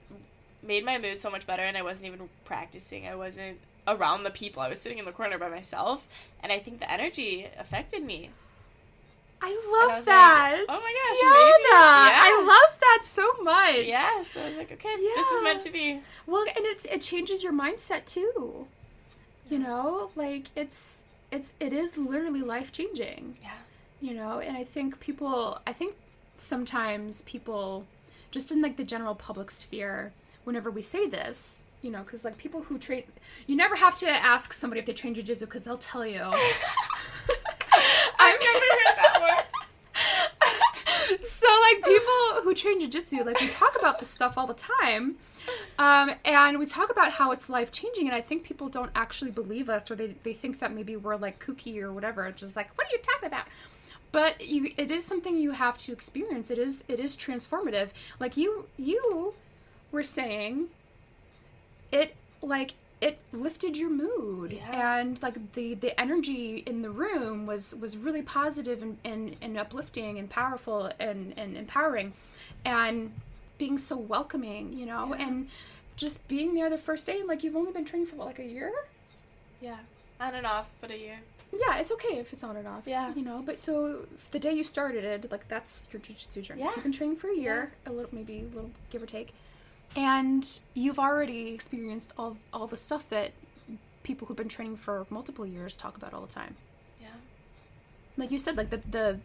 Speaker 2: made my mood so much better, and I wasn't even practicing. I wasn't around the people. I was sitting in the corner by myself, and I think the energy affected me.
Speaker 1: I
Speaker 2: And I
Speaker 1: love that.
Speaker 2: like, oh my gosh,
Speaker 1: Diana!
Speaker 2: maybe.
Speaker 1: I love that so much.
Speaker 2: Yeah, so I was like, okay, this is meant to be.
Speaker 1: Well, and it's it changes your mindset too. You know, like it's it's it is literally life changing.
Speaker 2: Yeah.
Speaker 1: you know and i think people i think sometimes people just in like the general public sphere whenever we say this you know because like people who train you never have to ask somebody if they train jiu-jitsu because they'll tell you
Speaker 2: I've never heard that one.
Speaker 1: so like people who train jujitsu, like we talk about this stuff all the time. Um, and we talk about how it's life changing, and I think people don't actually believe us, or they, they think that maybe we're like kooky or whatever. It's just like, what are you talking about? But you, it is something you have to experience. It is, it is transformative. Like you, you were saying, like it lifted your mood
Speaker 2: Yeah.
Speaker 1: and like the the energy in the room was was really positive and, and, and uplifting and powerful and, and empowering and being so welcoming you know
Speaker 2: Yeah.
Speaker 1: and just being there the first day like you've only been training for what, like a year
Speaker 2: Yeah. On and off, but a year.
Speaker 1: yeah it's okay if it's on and off
Speaker 2: Yeah.
Speaker 1: you know but so the day you started it like that's your jiu-jitsu journey so
Speaker 2: Yeah.
Speaker 1: you've been training for a year a little maybe a little give or take and you've already experienced all all the stuff that people who've been training for multiple years talk about all the time
Speaker 2: Yeah.
Speaker 1: like you said like the the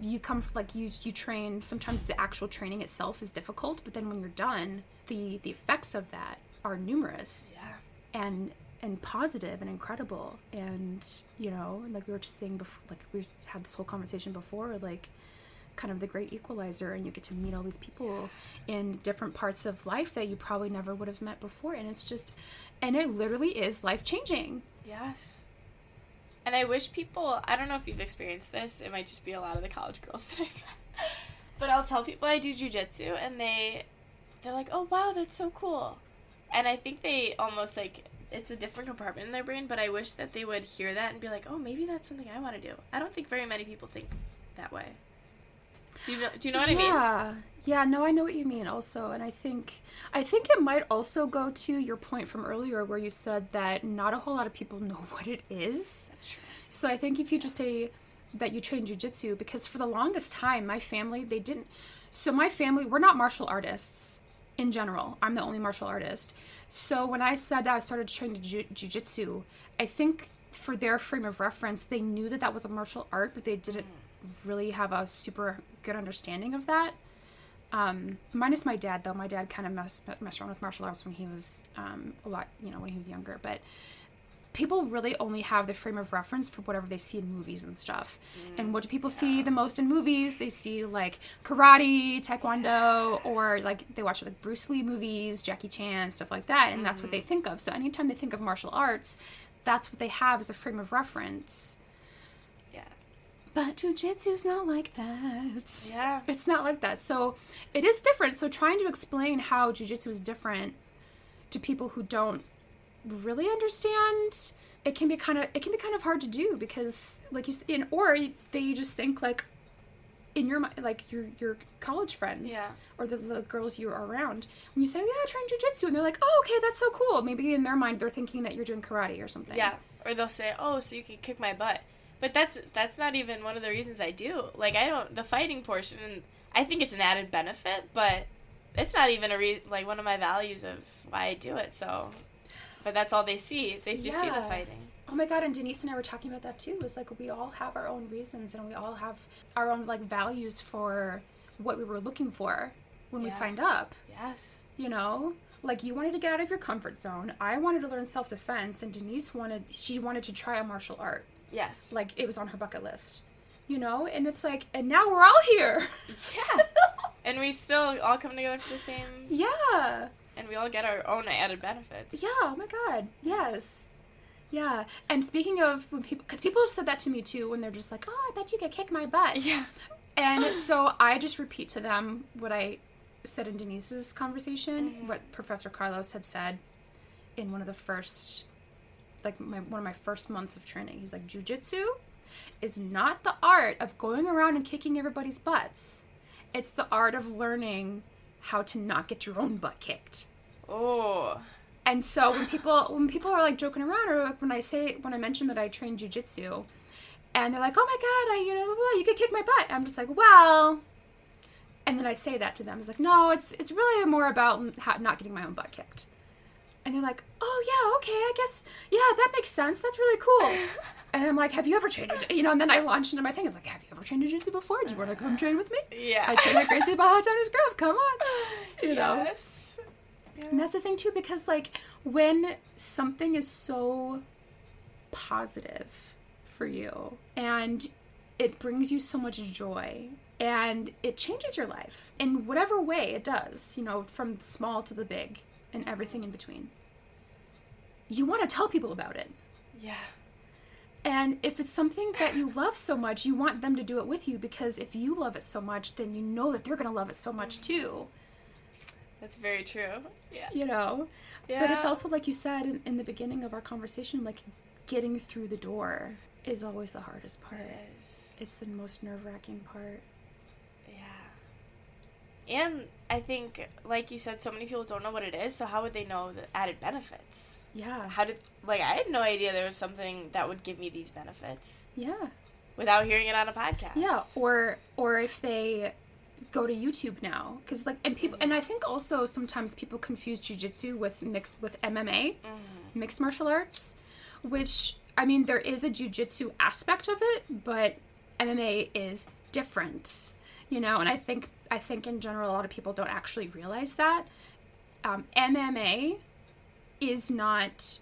Speaker 1: you come like you you train sometimes the actual training itself is difficult but then when you're done the the effects of that are numerous
Speaker 2: Yeah.
Speaker 1: and and positive and incredible and you know like we were just saying before like we had this whole conversation before like kind of the great equalizer and you get to meet all these people in different parts of life that you probably never would have met before and it's just and it literally is life changing
Speaker 2: Yes. And I wish people, I don't know if you've experienced this, it might just be a lot of the college girls that I've met. But I'll tell people I do jujitsu and they they're like, "Oh wow, that's so cool." And I think they almost like it's a different compartment in their brain, but I wish that they would hear that and be like, "Oh, maybe that's something I want to do." I don't think very many people think that way. Do you know do you know what I mean?
Speaker 1: Yeah. Yeah, no, I know what you mean also. And I think I think it might also go to your point from earlier where you said that not a whole lot of people know what it is.
Speaker 2: That's true.
Speaker 1: So I think if you just say that you train jujitsu, because for the longest time, my family, they didn't. So my family, we're not martial artists in general. I'm the only martial artist. So when I said that I started training ju- jujitsu, I think for their frame of reference, they knew that that was a martial art, but they didn't mm. Really have a super good understanding of that. Um, minus my dad, though. My dad kind of messed, messed around with martial arts when he was um, a lot, you know, when he was younger. But people really only have the frame of reference for whatever they see in movies and stuff. and what do people see the most in movies? They see like karate, taekwondo, or like they watch like Bruce Lee movies, Jackie Chan, stuff like that, and that's what they think of. So anytime they think of martial arts, that's what they have as a frame of reference. But jujitsu's not like that.
Speaker 2: Yeah.
Speaker 1: It's not like that. So it is different. So trying to explain how jujitsu is different to people who don't really understand, it can be kind of it can be kind of hard to do because like you in or they just think like in your mind like your your college friends
Speaker 2: Yeah.
Speaker 1: or the, the girls you are around when you say yeah I train jujitsu and they're like oh okay that's so cool maybe in their mind they're thinking that you're doing karate or something
Speaker 2: Yeah, or they'll say, "Oh, so you can kick my butt," but that's that's not even one of the reasons I do. Like, I don't the fighting portion. I think it's an added benefit, but it's not even a re- like one of my values of why I do it. So, but that's all they see. They just see the fighting.
Speaker 1: Oh my god, and Denise and I were talking about that too. It's like we all have our own reasons and we all have our own like values for what we were looking for when we signed up.
Speaker 2: Yes.
Speaker 1: You know? Like you wanted to get out of your comfort zone. I wanted to learn self defense and Denise wanted she wanted to try a martial art.
Speaker 2: Yes.
Speaker 1: Like it was on her bucket list. You know? And it's like and now we're all here.
Speaker 2: yeah. and we still all come together for the same,
Speaker 1: yeah.
Speaker 2: and we all get our own added benefits.
Speaker 1: Yeah, oh my god. Yes. Yeah. And speaking of when people cuz people have said that to me too when they're just like, "Oh, I bet you could kick my butt."
Speaker 2: Yeah.
Speaker 1: And so I just repeat to them what I said in Denise's conversation,
Speaker 2: Mhm.
Speaker 1: what Professor Carlos had said in one of the first, like my, one of my first months of training. He's like, jujitsu is not the art of going around and kicking everybody's butts. It's the art of learning how to not get your own butt kicked.
Speaker 2: Oh.
Speaker 1: And so when people when people are like joking around, or like when I say when I mention that I train jujitsu, and they're like, "Oh my god, I you know blah, blah, you could kick my butt," I'm just like, "Well," and then I say that to them. It's like, "No, it's it's really more about how, not getting my own butt kicked." And they're like, "Oh yeah, okay, I guess yeah, that makes sense. That's really cool." and I'm like, "Have you ever trained?" jiu-" You know, and then I launched into my thing. It's like, "Have you ever trained jujitsu before? Do you want to come train with me?"
Speaker 2: Yeah.
Speaker 1: I train at Gracie Barra Tennis Grove. Come on, you know.
Speaker 2: Yes.
Speaker 1: And that's the thing too, because like when something is so positive for you and it brings you so much joy and it changes your life in whatever way it does, you know, from small to the big and everything in between. You want to tell people about it.
Speaker 2: Yeah.
Speaker 1: And if it's something that you love so much, you want them to do it with you because if you love it so much, then you know that they're going to love it so much too.
Speaker 2: That's very true. Yeah.
Speaker 1: You know?
Speaker 2: Yeah.
Speaker 1: But it's also, like you said in, in the beginning of our conversation, like getting through the door is always the hardest part.
Speaker 2: It is.
Speaker 1: It's the most nerve wracking part.
Speaker 2: And I think, like you said, so many people don't know what it is. So how would they know the added benefits?
Speaker 1: Yeah.
Speaker 2: How did like I had no idea there was something that would give me these benefits
Speaker 1: Yeah.
Speaker 2: without hearing it on a podcast.
Speaker 1: Yeah. Or or if they go to YouTube now, because like and people and I think also sometimes people confuse jujitsu with mixed with MMA, mm-hmm. mixed martial arts, which I mean there is a jujitsu aspect of it, but MMA is different, you know. And I think I think in general a lot of people don't actually realize that um, MMA is not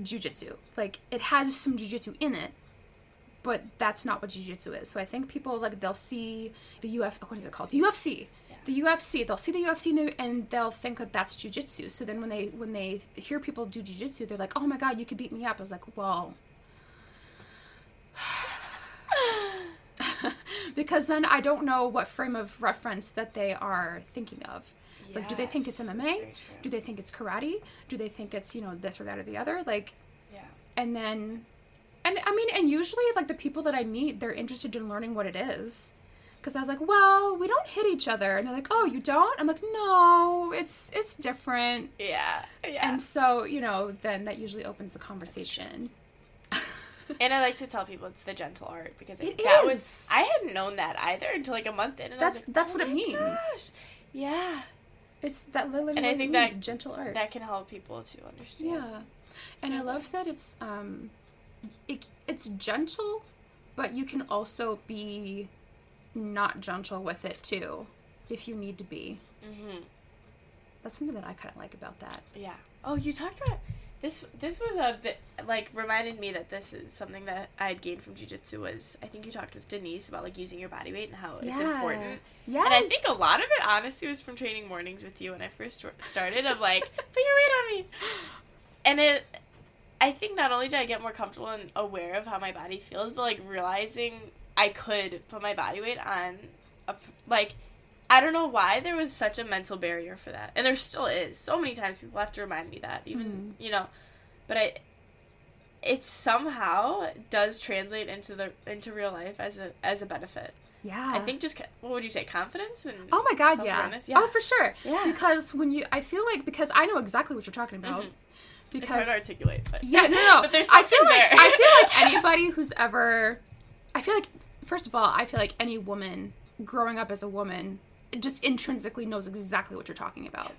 Speaker 1: jujitsu. Like it has some jujitsu in it, but that's not what jujitsu is. So I think people like they'll see the UFC, what is it called? The UFC. The UFC. They'll see the UFC and, and they'll think that that's jujitsu. So then when they when they hear people do jujitsu, they're like, "Oh my god, you could beat me up." I was like, "Well." because then I don't know what frame of reference that they are thinking of. It's like, do they think it's MMA?
Speaker 2: that's very true.
Speaker 1: Do they think it's karate? Do they think it's you know this or that or the other? Like,
Speaker 2: Yeah.
Speaker 1: and then and i mean and usually like the people that i meet they're interested in learning what it is because i was like well we don't hit each other and they're like oh you don't i'm like no it's it's different
Speaker 2: Yeah. Yeah.
Speaker 1: and so you know then that usually opens the conversation
Speaker 2: And I like to tell people it's the gentle art because
Speaker 1: It
Speaker 2: that was. I hadn't known that either until like a month in. And
Speaker 1: That's-
Speaker 2: like,
Speaker 1: that's
Speaker 2: "Oh
Speaker 1: what it means."
Speaker 2: gosh." Yeah,
Speaker 1: it's that literally
Speaker 2: And I think
Speaker 1: means,
Speaker 2: that-
Speaker 1: gentle art
Speaker 2: that can help people to understand.
Speaker 1: yeah and i love that it's um it, it's gentle but you can also be not gentle with it too if you need to be
Speaker 2: hmm
Speaker 1: that's something that i kind of like about that
Speaker 2: Yeah. Oh, you talked about this. This was a bit like reminded me that this is something that I had gained from jujitsu. Was I think you talked with Denise about like using your body weight and how it's
Speaker 1: Yeah.
Speaker 2: important.
Speaker 1: Yes.
Speaker 2: And I think a lot of it, honestly, was from training mornings with you when I first started. Of like, put your weight on me, and it. I think not only did I get more comfortable and aware of how my body feels, but like realizing I could put my body weight on, a, like, I don't know why there was such a mental barrier for that, and there still is. So many times people have to remind me that, even you know, but I. It somehow does translate into the into real life as a as a benefit.
Speaker 1: Yeah.
Speaker 2: I think just what would you say confidence and
Speaker 1: Oh my god, yeah.
Speaker 2: self-awareness?
Speaker 1: Oh, for sure.
Speaker 2: Yeah.
Speaker 1: Because when you, I feel like because I know exactly what you're talking about.
Speaker 2: Mhm. it's
Speaker 1: Because
Speaker 2: hard to articulate, but
Speaker 1: yeah, no, no.
Speaker 2: but there's
Speaker 1: I feel like. I feel like anybody who's ever, I feel like first of all, I feel like any woman growing up as a woman just intrinsically knows exactly what you're talking about,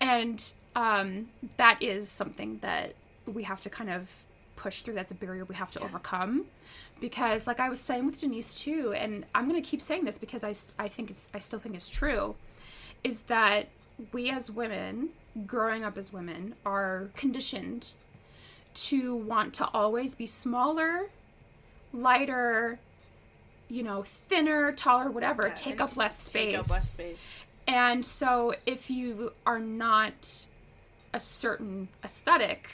Speaker 1: and um, that is something that we have to kind of push through. That's a barrier we have to overcome. Because, like I was saying with Denise too, and I'm gonna keep saying this because I, I think it's I still think it's true, is that we as women, growing up as women, are conditioned to want to always be smaller, lighter, you know, thinner, taller, whatever,
Speaker 2: Yeah,
Speaker 1: take up less space.
Speaker 2: Take up less space.
Speaker 1: And so if you are not a certain aesthetic,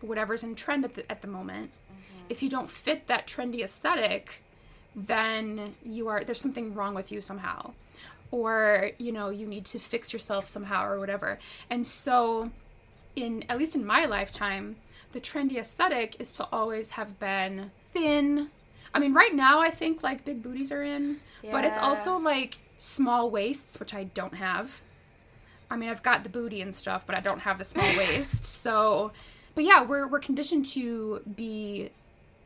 Speaker 1: whatever's in trend at the, at the moment, mm-hmm. if you don't fit that trendy aesthetic, then you are there's something wrong with you somehow. Or, you know, you need to fix yourself somehow or whatever. And so in at least in my lifetime, the trendy aesthetic is to always have been thin. I mean, right now I think like big booties are in, but it's also like small waists, which I don't have. I mean, I've got the booty and stuff, but I don't have the small waist. So, but yeah, we're we're conditioned to be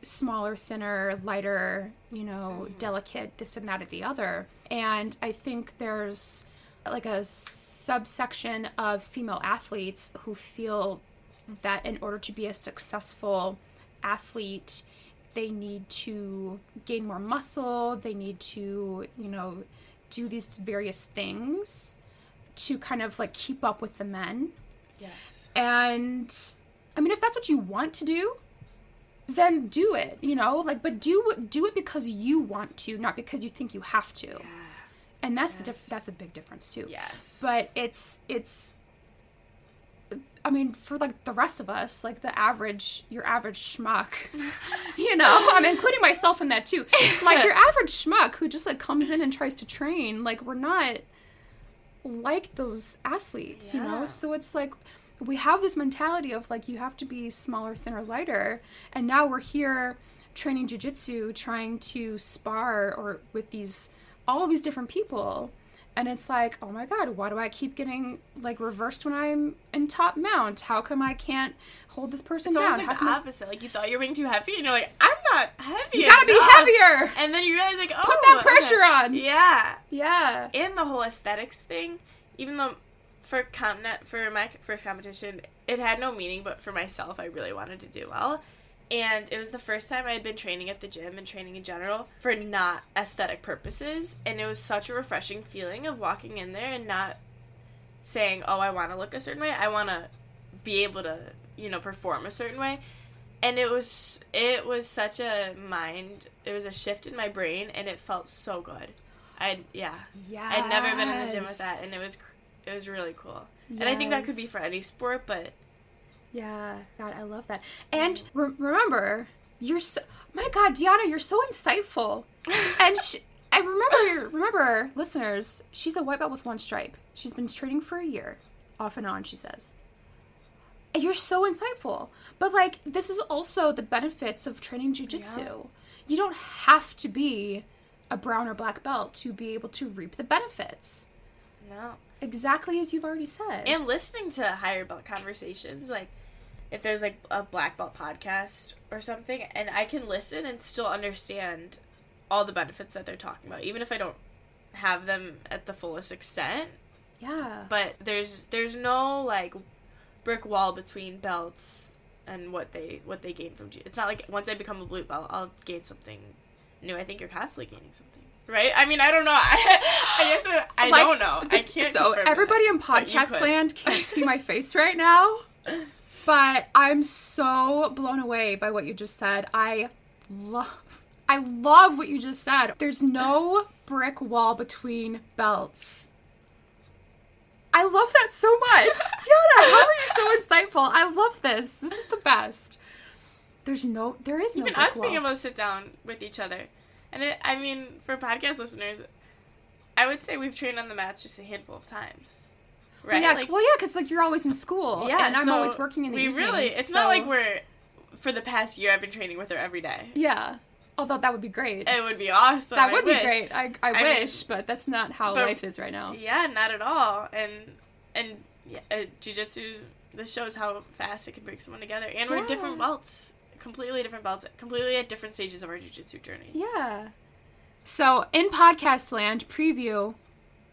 Speaker 1: smaller, thinner, lighter, you know, mm-hmm. delicate, this and that or the other. And I think there's like a subsection of female athletes who feel that in order to be a successful athlete, they need to gain more muscle, they need to, you know, do these various things to kind of like keep up with the men.
Speaker 2: Yes.
Speaker 1: And I mean, if that's what you want to do, then do it, you know? Like but do do it because you want to, not because you think you have to.
Speaker 2: Yeah.
Speaker 1: And that's the
Speaker 2: Yes.
Speaker 1: diff- that's a big difference too.
Speaker 2: Yes.
Speaker 1: But it's it's I mean, for like the rest of us, like the average, your average schmuck, you know, I'm including myself in that too. Like your average schmuck who just like comes in and tries to train, like we're not like those athletes, you know? So it's like we have this mentality of like you have to be smaller, thinner, lighter, and now we're here training jujitsu, trying to spar or with these all of these different people. And it's like, oh my god, why do I keep getting like reversed when I'm in top mount? How come I can't hold this person
Speaker 2: it's
Speaker 1: down?
Speaker 2: almost
Speaker 1: How
Speaker 2: like the
Speaker 1: come I-
Speaker 2: opposite. Like you thought you were being too heavy, and you're like, I'm not heavy.
Speaker 1: you gotta be heavier.
Speaker 2: And then you realize, like, oh,
Speaker 1: Put that
Speaker 2: okay.
Speaker 1: pressure on.
Speaker 2: Yeah,
Speaker 1: Yeah.
Speaker 2: and the whole aesthetics thing. Even though for comp for my first competition, it had no meaning, but for myself, I really wanted to do well. And it was the first time I had been training at the gym and training in general for not aesthetic purposes. And it was such a refreshing feeling of walking in there and not saying, oh, I want to look a certain way. I want to be able to, you know, perform a certain way. And it was it was such a mind. It was a shift in my brain, and it felt so good. I yeah.
Speaker 1: Yeah.
Speaker 2: I'd never been in the gym with that, and it was it was really cool. And I think that could be for any sport, but
Speaker 1: Yeah, God, I love that. And re- remember, you're so, my God, Diana, you're so insightful. and she, I remember, remember, listeners, she's a white belt with one stripe. She's been training for a year, off and on. She says. And you're so insightful. But like, this is also the benefits of training jujitsu.
Speaker 2: Yeah.
Speaker 1: You don't have to be a brown or black belt to be able to reap the benefits.
Speaker 2: no.
Speaker 1: Exactly as you've already said.
Speaker 2: And listening to higher belt conversations, like if there's like a black belt podcast or something, and I can listen and still understand all the benefits that they're talking about, even if I don't have them at the fullest extent.
Speaker 1: yeah.
Speaker 2: But there's there's no like brick wall between belts and what they what they gain from. Ju- It's not like once I become a blue belt, I'll gain something new. I think you're constantly gaining something, right? I mean, I don't know. I, I guess I, I
Speaker 1: Like,
Speaker 2: don't know. I can't.
Speaker 1: So
Speaker 2: confirm that,
Speaker 1: everybody in podcast land can't see my face right now, but I'm so blown away by what you just said. I love, I love what you just said. There's no brick wall between belts. I love that so much, Diana. How are you so insightful? I love this. This is the best. There's no, there is no
Speaker 2: Even us being able to sit down with each other, and it, I mean, for podcast listeners, I would say we've trained on the mats just a handful of times, right?
Speaker 1: Yeah,
Speaker 2: Like,
Speaker 1: well, yeah, because like you're always in school,
Speaker 2: yeah,
Speaker 1: and I'm
Speaker 2: so
Speaker 1: always working in the
Speaker 2: We
Speaker 1: evenings.
Speaker 2: really, it's not like we're. For the past year, I've been training with her every day.
Speaker 1: Yeah. Although that would be great.
Speaker 2: It would be awesome.
Speaker 1: that
Speaker 2: I
Speaker 1: would
Speaker 2: wish.
Speaker 1: be great. I, I,
Speaker 2: I mean-
Speaker 1: wish, but that's not how
Speaker 2: But-
Speaker 1: life is right now.
Speaker 2: Yeah, not at all. And and yeah, uh, jujitsu. This shows how fast it can bring someone together, and we're different belts, completely different belts, completely at different stages of our jujitsu journey.
Speaker 1: Yeah. So in podcast land preview,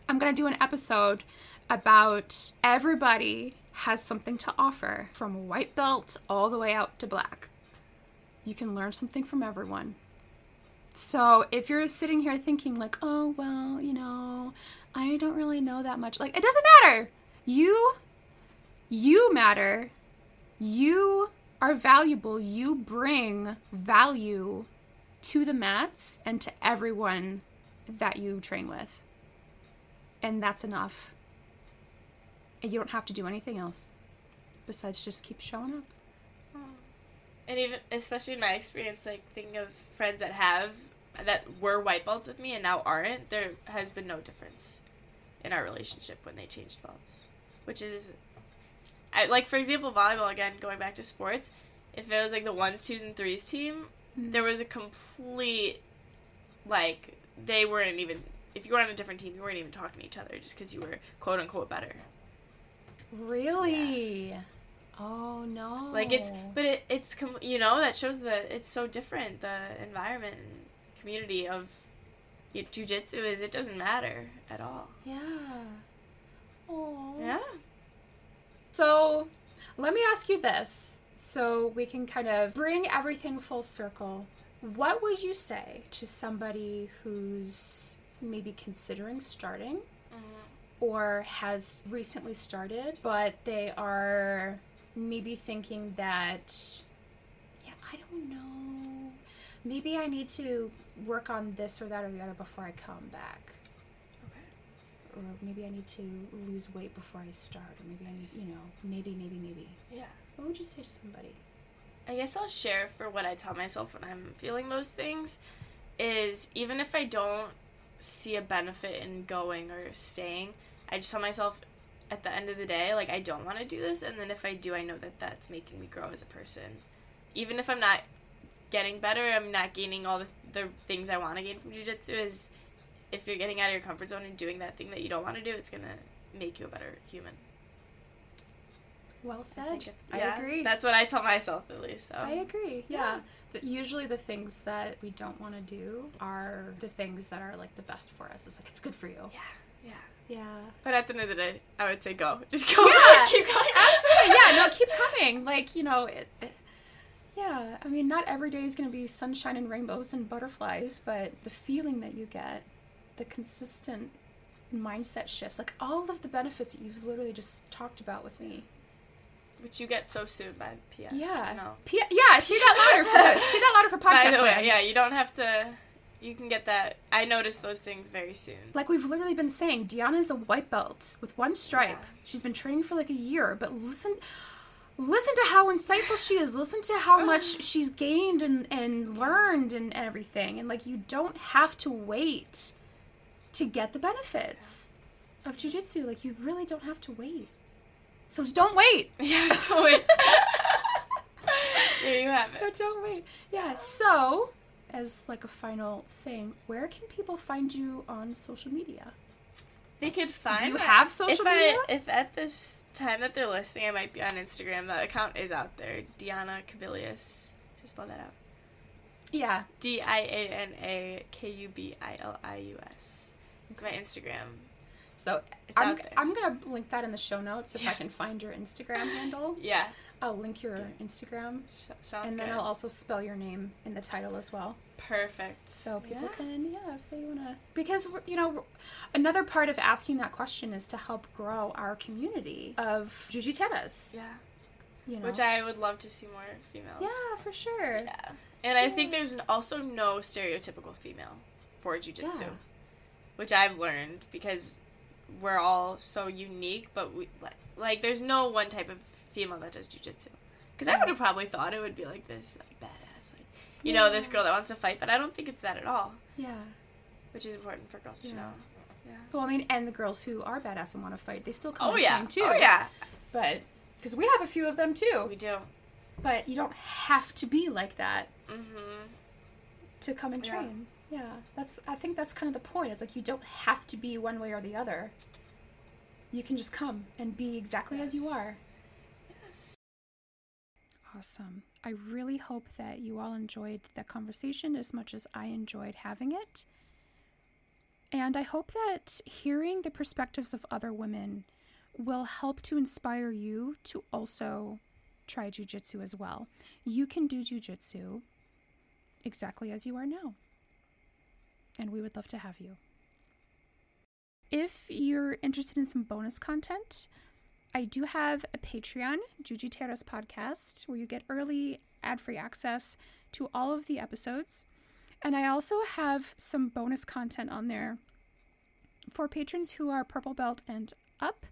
Speaker 1: I'm gonna do an episode about everybody has something to offer from white belt all the way out to black. You can learn something from everyone. So if you're sitting here thinking like, oh well, you know, I don't really know that much. Like it doesn't matter. You you matter. You are valuable. You bring value to the mats and to everyone that you train with. And that's enough. And you don't have to do anything else besides just keep showing up. Hmm.
Speaker 2: And even, especially in my experience, like thinking of friends that have that were white belts with me and now aren't, there has been no difference in our relationship when they changed belts, which is, I, like for example, volleyball again. Going back to sports, if it was like the ones, twos, and threes team, hmm. there was a complete, like they weren't even. If you were on a different team, you weren't even talking to each other just because you were quote unquote better.
Speaker 1: Really? Oh no.
Speaker 2: Like it's, but it, it's com- you know that shows that it's so different. The environment and community of jujitsu is it doesn't matter at all.
Speaker 1: yeah. Oh.
Speaker 2: Yeah.
Speaker 1: So, let me ask you this so we can kind of bring everything full circle. What would you say to somebody who's maybe considering starting mm-hmm. Or has recently started, but they are maybe thinking that, yeah, I don't know. Maybe I need to work on this or that or the other before I come back.
Speaker 2: Okay.
Speaker 1: Or maybe I need to lose weight before I start. Or maybe I need, you know, maybe, maybe, maybe.
Speaker 2: Yeah.
Speaker 1: What would you say to somebody?
Speaker 2: I guess I'll share for what I tell myself when I'm feeling those things is even if I don't see a benefit in going or staying, I just tell myself at the end of the day, like I don't want to do this, and then if I do, I know that that's making me grow as a person. Even if I'm not getting better, I'm not gaining all the, the things I want to gain from jujitsu. Is if you're getting out of your comfort zone and doing that thing that you don't want to do, it's gonna make you a better human.
Speaker 1: Well said.
Speaker 2: think it-
Speaker 1: I agree.
Speaker 2: That's what I tell myself at least. So.
Speaker 1: I agree.
Speaker 2: Yeah.
Speaker 1: Yeah. But usually the things that we don't want to do are the things that are like the best for us. It's like it's good for you.
Speaker 2: Yeah, yeah. But at the end of the day, I would say go. Just go.
Speaker 1: Yeah,
Speaker 2: Keep going.
Speaker 1: Absolutely. Yeah. No, keep coming. Like you know, it, it- yeah. I mean, not every day is going to be sunshine and rainbows and butterflies, but the feeling that you get, the consistent mindset shifts, like all of the benefits that you've literally just talked about with me.
Speaker 2: Which you get so soon by PS.
Speaker 1: Yeah.
Speaker 2: Know.
Speaker 1: P- yeah. See that louder for see that louder for podcast.
Speaker 2: By the way,
Speaker 1: land.
Speaker 2: yeah, you don't have to. You can get that. I noticed those things very soon.
Speaker 1: Like we've literally been saying, Diana is a white belt with one stripe.
Speaker 2: Yeah.
Speaker 1: She's been training for like a year, but listen listen to how insightful she is. Listen to how much she's gained and, and learned and everything. And like you don't have to wait to get the benefits of jujitsu. Like you really don't have to wait. So don't wait.
Speaker 2: Yeah, totally. there you have
Speaker 1: So
Speaker 2: it.
Speaker 1: don't wait. Yeah. So as like a final thing, where can people find you on social media?
Speaker 2: They could find.
Speaker 1: Do you
Speaker 2: my-
Speaker 1: have social
Speaker 2: if
Speaker 1: media?
Speaker 2: I, if at this time that they're listening, I might be on Instagram. The account is out there. Diana Kubilius. Just spell that out.
Speaker 1: Yeah.
Speaker 2: D I A N A K U B I L I U S. It's my Instagram.
Speaker 1: So
Speaker 2: It's
Speaker 1: I'm,
Speaker 2: out there.
Speaker 1: I'm gonna link that in the show notes if I can find your Instagram handle.
Speaker 2: Yeah.
Speaker 1: I'll link your Instagram,
Speaker 2: s- Sounds
Speaker 1: and then
Speaker 2: good.
Speaker 1: I'll also spell your name in the title as well,
Speaker 2: Perfect.
Speaker 1: so people
Speaker 2: Yeah.
Speaker 1: can yeah if they wanna because you know another part of asking that question is to help grow our community of jujiteiras.
Speaker 2: Yeah.
Speaker 1: You know,
Speaker 2: Which I would love to see more females.
Speaker 1: yeah for sure.
Speaker 2: Yeah. And I think there's also no stereotypical female for jujitsu,
Speaker 1: Yeah.
Speaker 2: which I've learned because we're all so unique. But we like, like there's no one type of female that does jujitsu. Because I would have probably thought it would be like this, like badass, like you know, this girl that wants to fight. But I don't think it's that at all,
Speaker 1: Yeah.
Speaker 2: which is important for girls to know. Yeah.
Speaker 1: Well, I mean, and the girls who are badass and want to fight, they still come
Speaker 2: Oh yeah.
Speaker 1: too.
Speaker 2: Oh yeah.
Speaker 1: But because we have a few of them too.
Speaker 2: We do.
Speaker 1: But you don't have to be like that.
Speaker 2: Mm-hmm.
Speaker 1: to come and train. Yeah. That's I think that's kind of the point. It's like you don't have to be one way or the other. You can just come and be exactly as you are. Awesome. I really hope that you all enjoyed the conversation as much as I enjoyed having it. And I hope that hearing the perspectives of other women will help to inspire you to also try jujitsu as well. You can do jujitsu exactly as you are now. And we would love to have you. If you're interested in some bonus content, I do have a Patreon, Juji Podcast, where you get early ad free access to all of the episodes. And I also have some bonus content on there for patrons who are purple belt and up.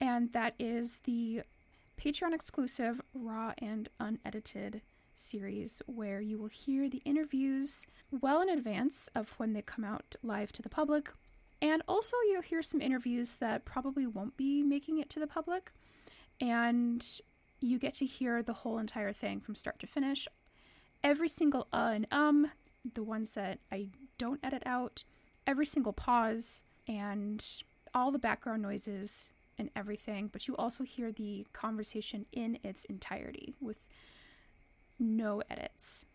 Speaker 1: And that is the Patreon exclusive, raw and unedited series where you will hear the interviews well in advance of when they come out live to the public. And also, you'll hear some interviews that probably won't be making it to the public. And you get to hear the whole entire thing from start to finish. Every single uh and um, the ones that I don't edit out, every single pause, and all the background noises and everything. But you also hear the conversation in its entirety with no edits.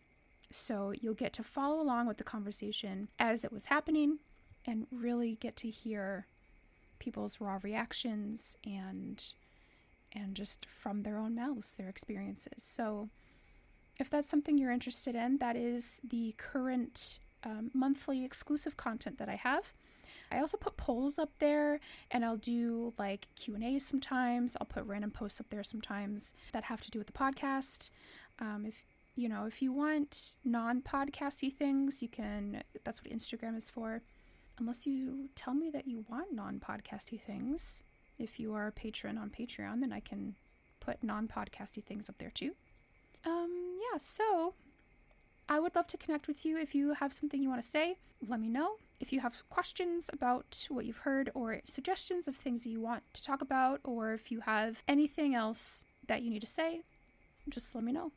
Speaker 1: So you'll get to follow along with the conversation as it was happening and really get to hear people's raw reactions and and just from their own mouths their experiences. So if that's something you're interested in, that is the current um, monthly exclusive content that I have. I also put polls up there, and I'll do like Q and A's sometimes. I'll put random posts up there sometimes that have to do with the podcast. Um, if you know, if you want non podcasty things, you can, that's what Instagram is for. Unless you tell me that you want non podcasty things. If you are a patron on Patreon, then I can put non podcasty things up there too. Um, yeah, so I would love to connect with you. If you have something you want to say, let me know. If you have questions about what you've heard or suggestions of things you want to talk about, or if you have anything else that you need to say, just let me know.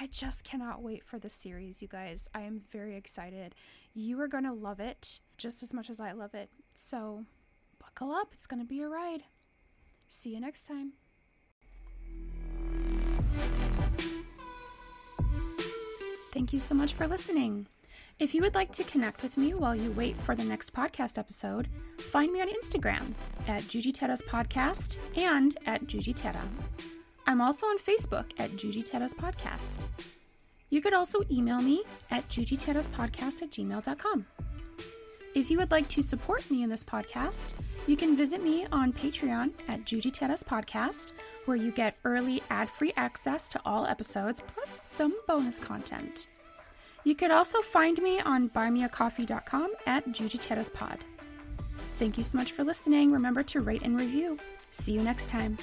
Speaker 1: I just cannot wait for this series, you guys. I am very excited. You are going to love it just as much as I love it. So buckle up, it's going to be a ride. See you next time. Thank you so much for listening. If you would like to connect with me while you wait for the next podcast episode, find me on Instagram at Jujiteiras Podcast and at Jujiteira. I'm also on Facebook at Jujiteiras Podcast. You could also email me at jujiteiraspodcast at gmail.com. If you would like to support me in this podcast, you can visit me on Patreon at Jujiteiras Podcast, where you get early ad free access to all episodes plus some bonus content. You could also find me on buymeacoffee.com at Jujiteiraspod. Thank you so much for listening. Remember to rate and review. See you next time.